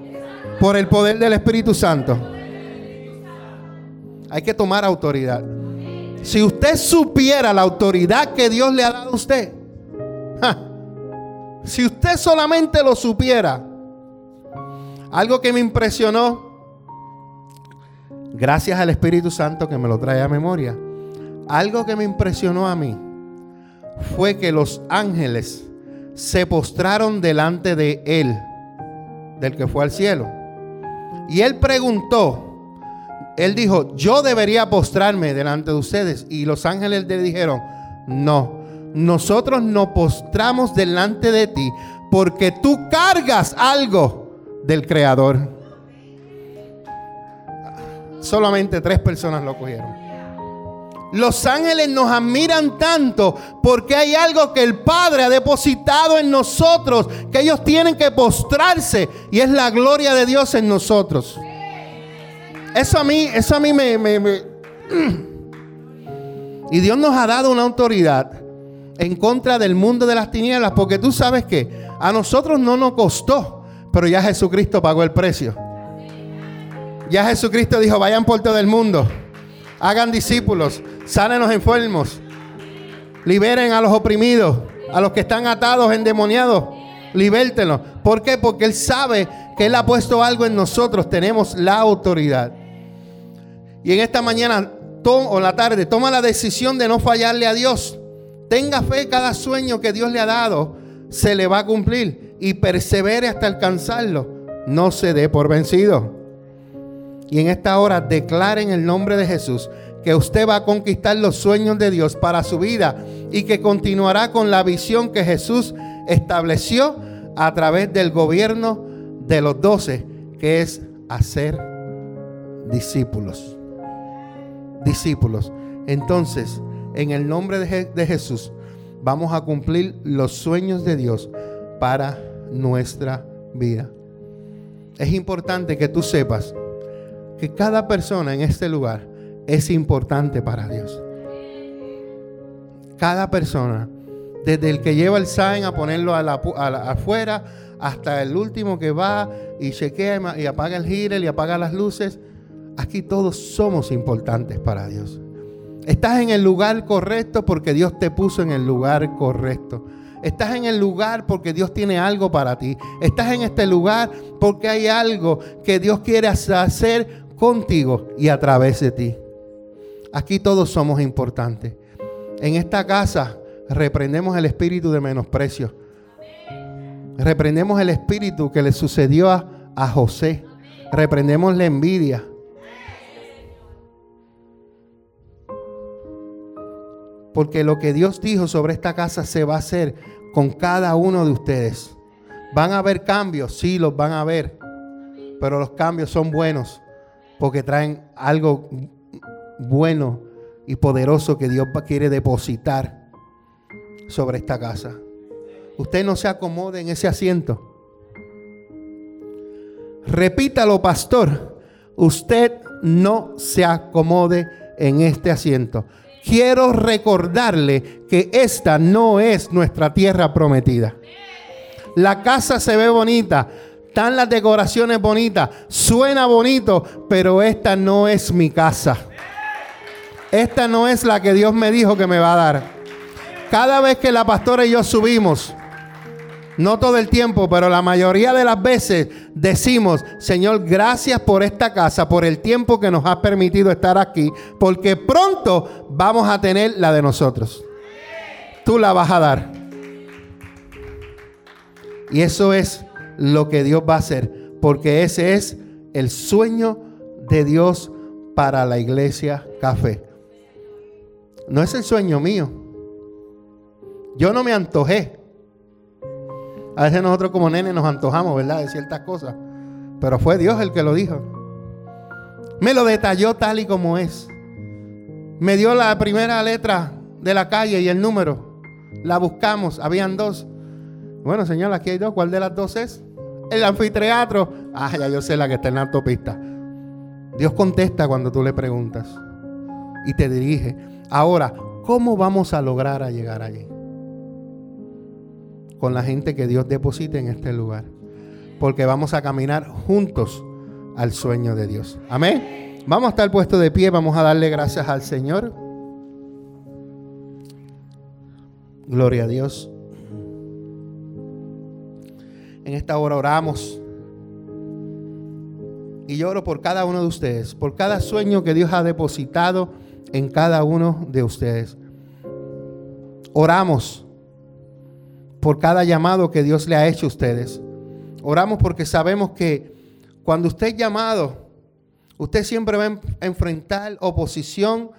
por el poder del Espíritu Santo. Hay que tomar autoridad. Si usted supiera la autoridad que Dios le ha dado a usted, si usted solamente lo supiera, algo que me impresionó, gracias al Espíritu Santo que me lo trae a memoria, algo que me impresionó a mí fue que los ángeles se postraron delante de él del que fue al cielo. Y él preguntó, él dijo, yo debería postrarme delante de ustedes. Y los ángeles le dijeron, no, nosotros nos postramos delante de ti porque tú cargas algo del Creador. Solamente tres personas lo cogieron. Los ángeles nos admiran tanto porque hay algo que el Padre ha depositado en nosotros, que ellos tienen que postrarse y es la gloria de Dios en nosotros. Eso a mí, eso a mí me, me... Y Dios nos ha dado una autoridad en contra del mundo de las tinieblas, porque tú sabes que a nosotros no nos costó, pero ya Jesucristo pagó el precio. Ya Jesucristo dijo, vayan por todo el mundo, hagan discípulos, sanen los enfermos, liberen a los oprimidos, a los que están atados, endemoniados, libértenlos. ¿Por qué? Porque Él sabe que Él ha puesto algo en nosotros, tenemos la autoridad. Y en esta mañana o la tarde, toma la decisión de no fallarle a Dios. Tenga fe, cada sueño que Dios le ha dado se le va a cumplir y persevere hasta alcanzarlo. No se dé por vencido. Y en esta hora declare en el nombre de Jesús que usted va a conquistar los sueños de Dios para su vida y que continuará con la visión que Jesús estableció a través del gobierno de los doce, que es hacer discípulos. Discípulos. Entonces, en el nombre de, Jesús, vamos a cumplir los sueños de Dios para nuestra vida. Es importante que tú sepas que cada persona en este lugar es importante para Dios. Cada persona, desde el que lleva el sign a ponerlo a la, afuera, hasta el último que va y chequea y apaga el gire y apaga las luces, aquí todos somos importantes para Dios. Estás en el lugar correcto porque Dios te puso en el lugar correcto. Estás en el lugar porque Dios tiene algo para ti. Estás en este lugar porque hay algo que Dios quiere hacer contigo y a través de ti. Aquí todos somos importantes. En esta casa reprendemos el espíritu de menosprecio. Reprendemos el espíritu que le sucedió a, José. Reprendemos la envidia. Porque lo que Dios dijo sobre esta casa se va a hacer con cada uno de ustedes. Van a haber cambios, sí, los van a ver. Pero los cambios son buenos porque traen algo bueno y poderoso que Dios quiere depositar sobre esta casa. Usted no se acomode en ese asiento. Repítalo, pastor. Usted no se acomode en este asiento. Quiero recordarle que esta no es nuestra tierra prometida. La casa se ve bonita, están las decoraciones bonitas, suena bonito, pero esta no es mi casa. Esta no es la que Dios me dijo que me va a dar. Cada vez que la pastora y yo subimos, no todo el tiempo, pero la mayoría de las veces decimos, Señor, gracias por esta casa, por el tiempo que nos has permitido estar aquí, porque pronto vamos a tener la de nosotros. Tú la vas a dar. Y eso es lo que Dios va a hacer, porque ese es el sueño de Dios para la iglesia café. No es el sueño mío. Yo no me antojé. A veces nosotros como nenes nos antojamos, ¿verdad? De ciertas cosas. Pero fue Dios el que lo dijo. Me lo detalló tal y como es. Me dio la primera letra de la calle y el número. La buscamos. Habían dos. Bueno, señor, aquí hay dos. ¿Cuál de las dos es? El anfiteatro. Ah, ya yo sé la que está en la autopista. Dios contesta cuando tú le preguntas y te dirige. Ahora, ¿cómo vamos a lograr a llegar allí? Con la gente que Dios deposite en este lugar. Porque vamos a caminar juntos al sueño de Dios. Amén. Vamos a estar puestos de pie, vamos a darle gracias al Señor. Gloria a Dios. En esta hora oramos. Y lloro por cada uno de ustedes, por cada sueño que Dios ha depositado en cada uno de ustedes. Oramos por cada llamado que Dios le ha hecho a ustedes. Oramos porque sabemos que cuando usted es llamado, usted siempre va a enfrentar oposición,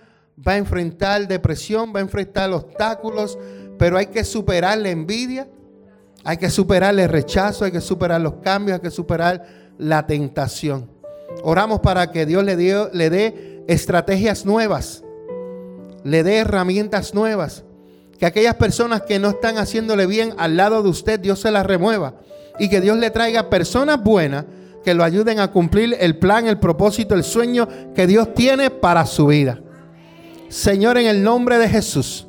va a enfrentar depresión, va a enfrentar obstáculos, pero hay que superar la envidia, hay que superar el rechazo, hay que superar los cambios, hay que superar la tentación. Oramos para que Dios le, le dé estrategias nuevas, le dé herramientas nuevas. Que aquellas personas que no están haciéndole bien al lado de usted, Dios se las remueva. Y que Dios le traiga personas buenas que lo ayuden a cumplir el plan, el propósito, el sueño que Dios tiene para su vida. Señor, en el nombre de Jesús.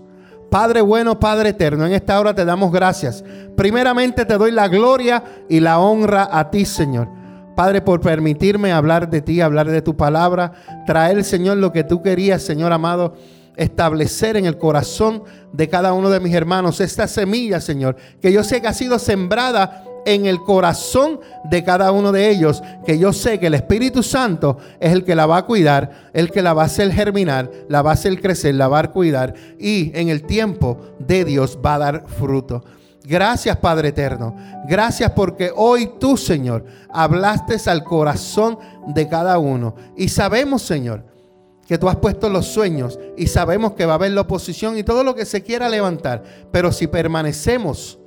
Padre bueno, Padre eterno, en esta hora te damos gracias. Primeramente te doy la gloria y la honra a ti, Señor. Padre, por permitirme hablar de ti, hablar de tu palabra, traer, Señor, lo que tú querías, Señor amado, establecer en el corazón de cada uno de mis hermanos esta semilla, Señor, que yo sé que ha sido sembrada en el corazón de cada uno de ellos, que yo sé que el Espíritu Santo es el que la va a cuidar, el que la va a hacer germinar, la va a hacer crecer, la va a cuidar y en el tiempo de Dios va a dar fruto. Gracias Padre Eterno. Gracias porque hoy tú, Señor, hablaste al corazón de cada uno. Y sabemos, Señor, que tú has puesto los sueños y sabemos que va a haber la oposición y todo lo que se quiera levantar. Pero si permanecemos,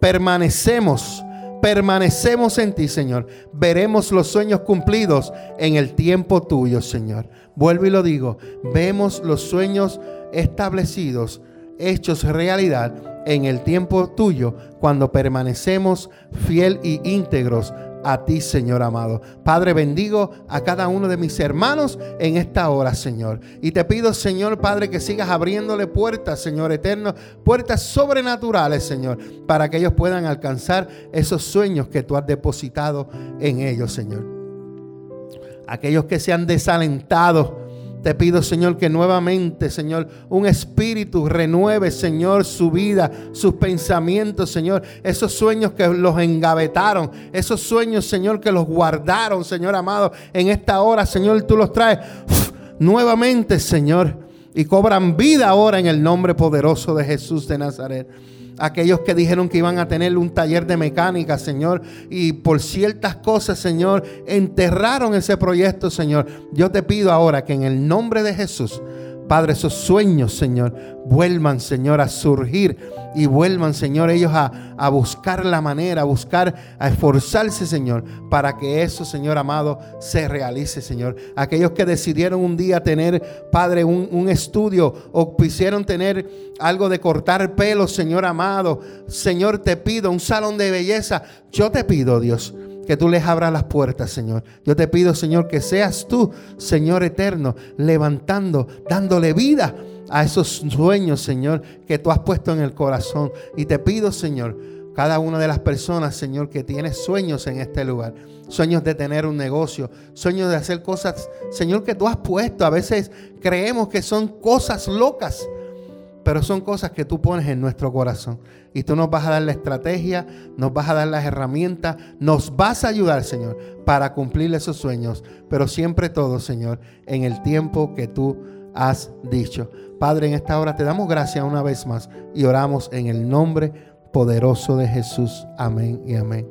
permanecemos, permanecemos en ti, Señor, veremos los sueños cumplidos en el tiempo tuyo, Señor. Vuelvo y lo digo, vemos los sueños establecidos, hechos realidad en el tiempo tuyo cuando permanecemos fiel y íntegros a ti, Señor amado. Padre, bendigo a cada uno de mis hermanos en esta hora, Señor. Y te pido, Señor Padre, que sigas abriéndole puertas, Señor eterno, puertas sobrenaturales, Señor, para que ellos puedan alcanzar esos sueños que tú has depositado en ellos, Señor. Aquellos que se han desalentado te pido, Señor, que nuevamente, Señor, un espíritu renueve, Señor, su vida, sus pensamientos, Señor. Esos sueños que los engavetaron, esos sueños, Señor, que los guardaron, Señor amado. En esta hora, Señor, tú los traes nuevamente, Señor. Y cobran vida ahora en el nombre poderoso de Jesús de Nazaret aquellos que dijeron que iban a tener un taller de mecánica, Señor, y por ciertas cosas, Señor, enterraron ese proyecto, Señor. Yo te pido ahora que en el nombre de Jesús, Padre, esos sueños, Señor, vuelvan, Señor, a surgir y vuelvan, Señor, ellos a, a, buscar la manera, a buscar, a esforzarse, Señor, para que eso, Señor amado, se realice, Señor. Aquellos que decidieron un día tener, Padre, un, un estudio o quisieron tener algo de cortar pelo, Señor amado, Señor, te pido un salón de belleza. Yo te pido, Dios que tú les abras las puertas, Señor. Yo te pido, Señor, que seas tú, Señor eterno, levantando, dándole vida a esos sueños, Señor, que tú has puesto en el corazón. Y te pido, Señor, cada una de las personas, Señor, que tiene sueños en este lugar, sueños de tener un negocio, sueños de hacer cosas, Señor, que tú has puesto. A veces creemos que son cosas locas, pero son cosas que tú pones en nuestro corazón. Y tú nos vas a dar la estrategia, nos vas a dar las herramientas, nos vas a ayudar, Señor, para cumplir esos sueños. Pero siempre todo, Señor, en el tiempo que tú has dicho. Padre, en esta hora te damos gracias una vez más y oramos en el nombre poderoso de Jesús. Amén y amén.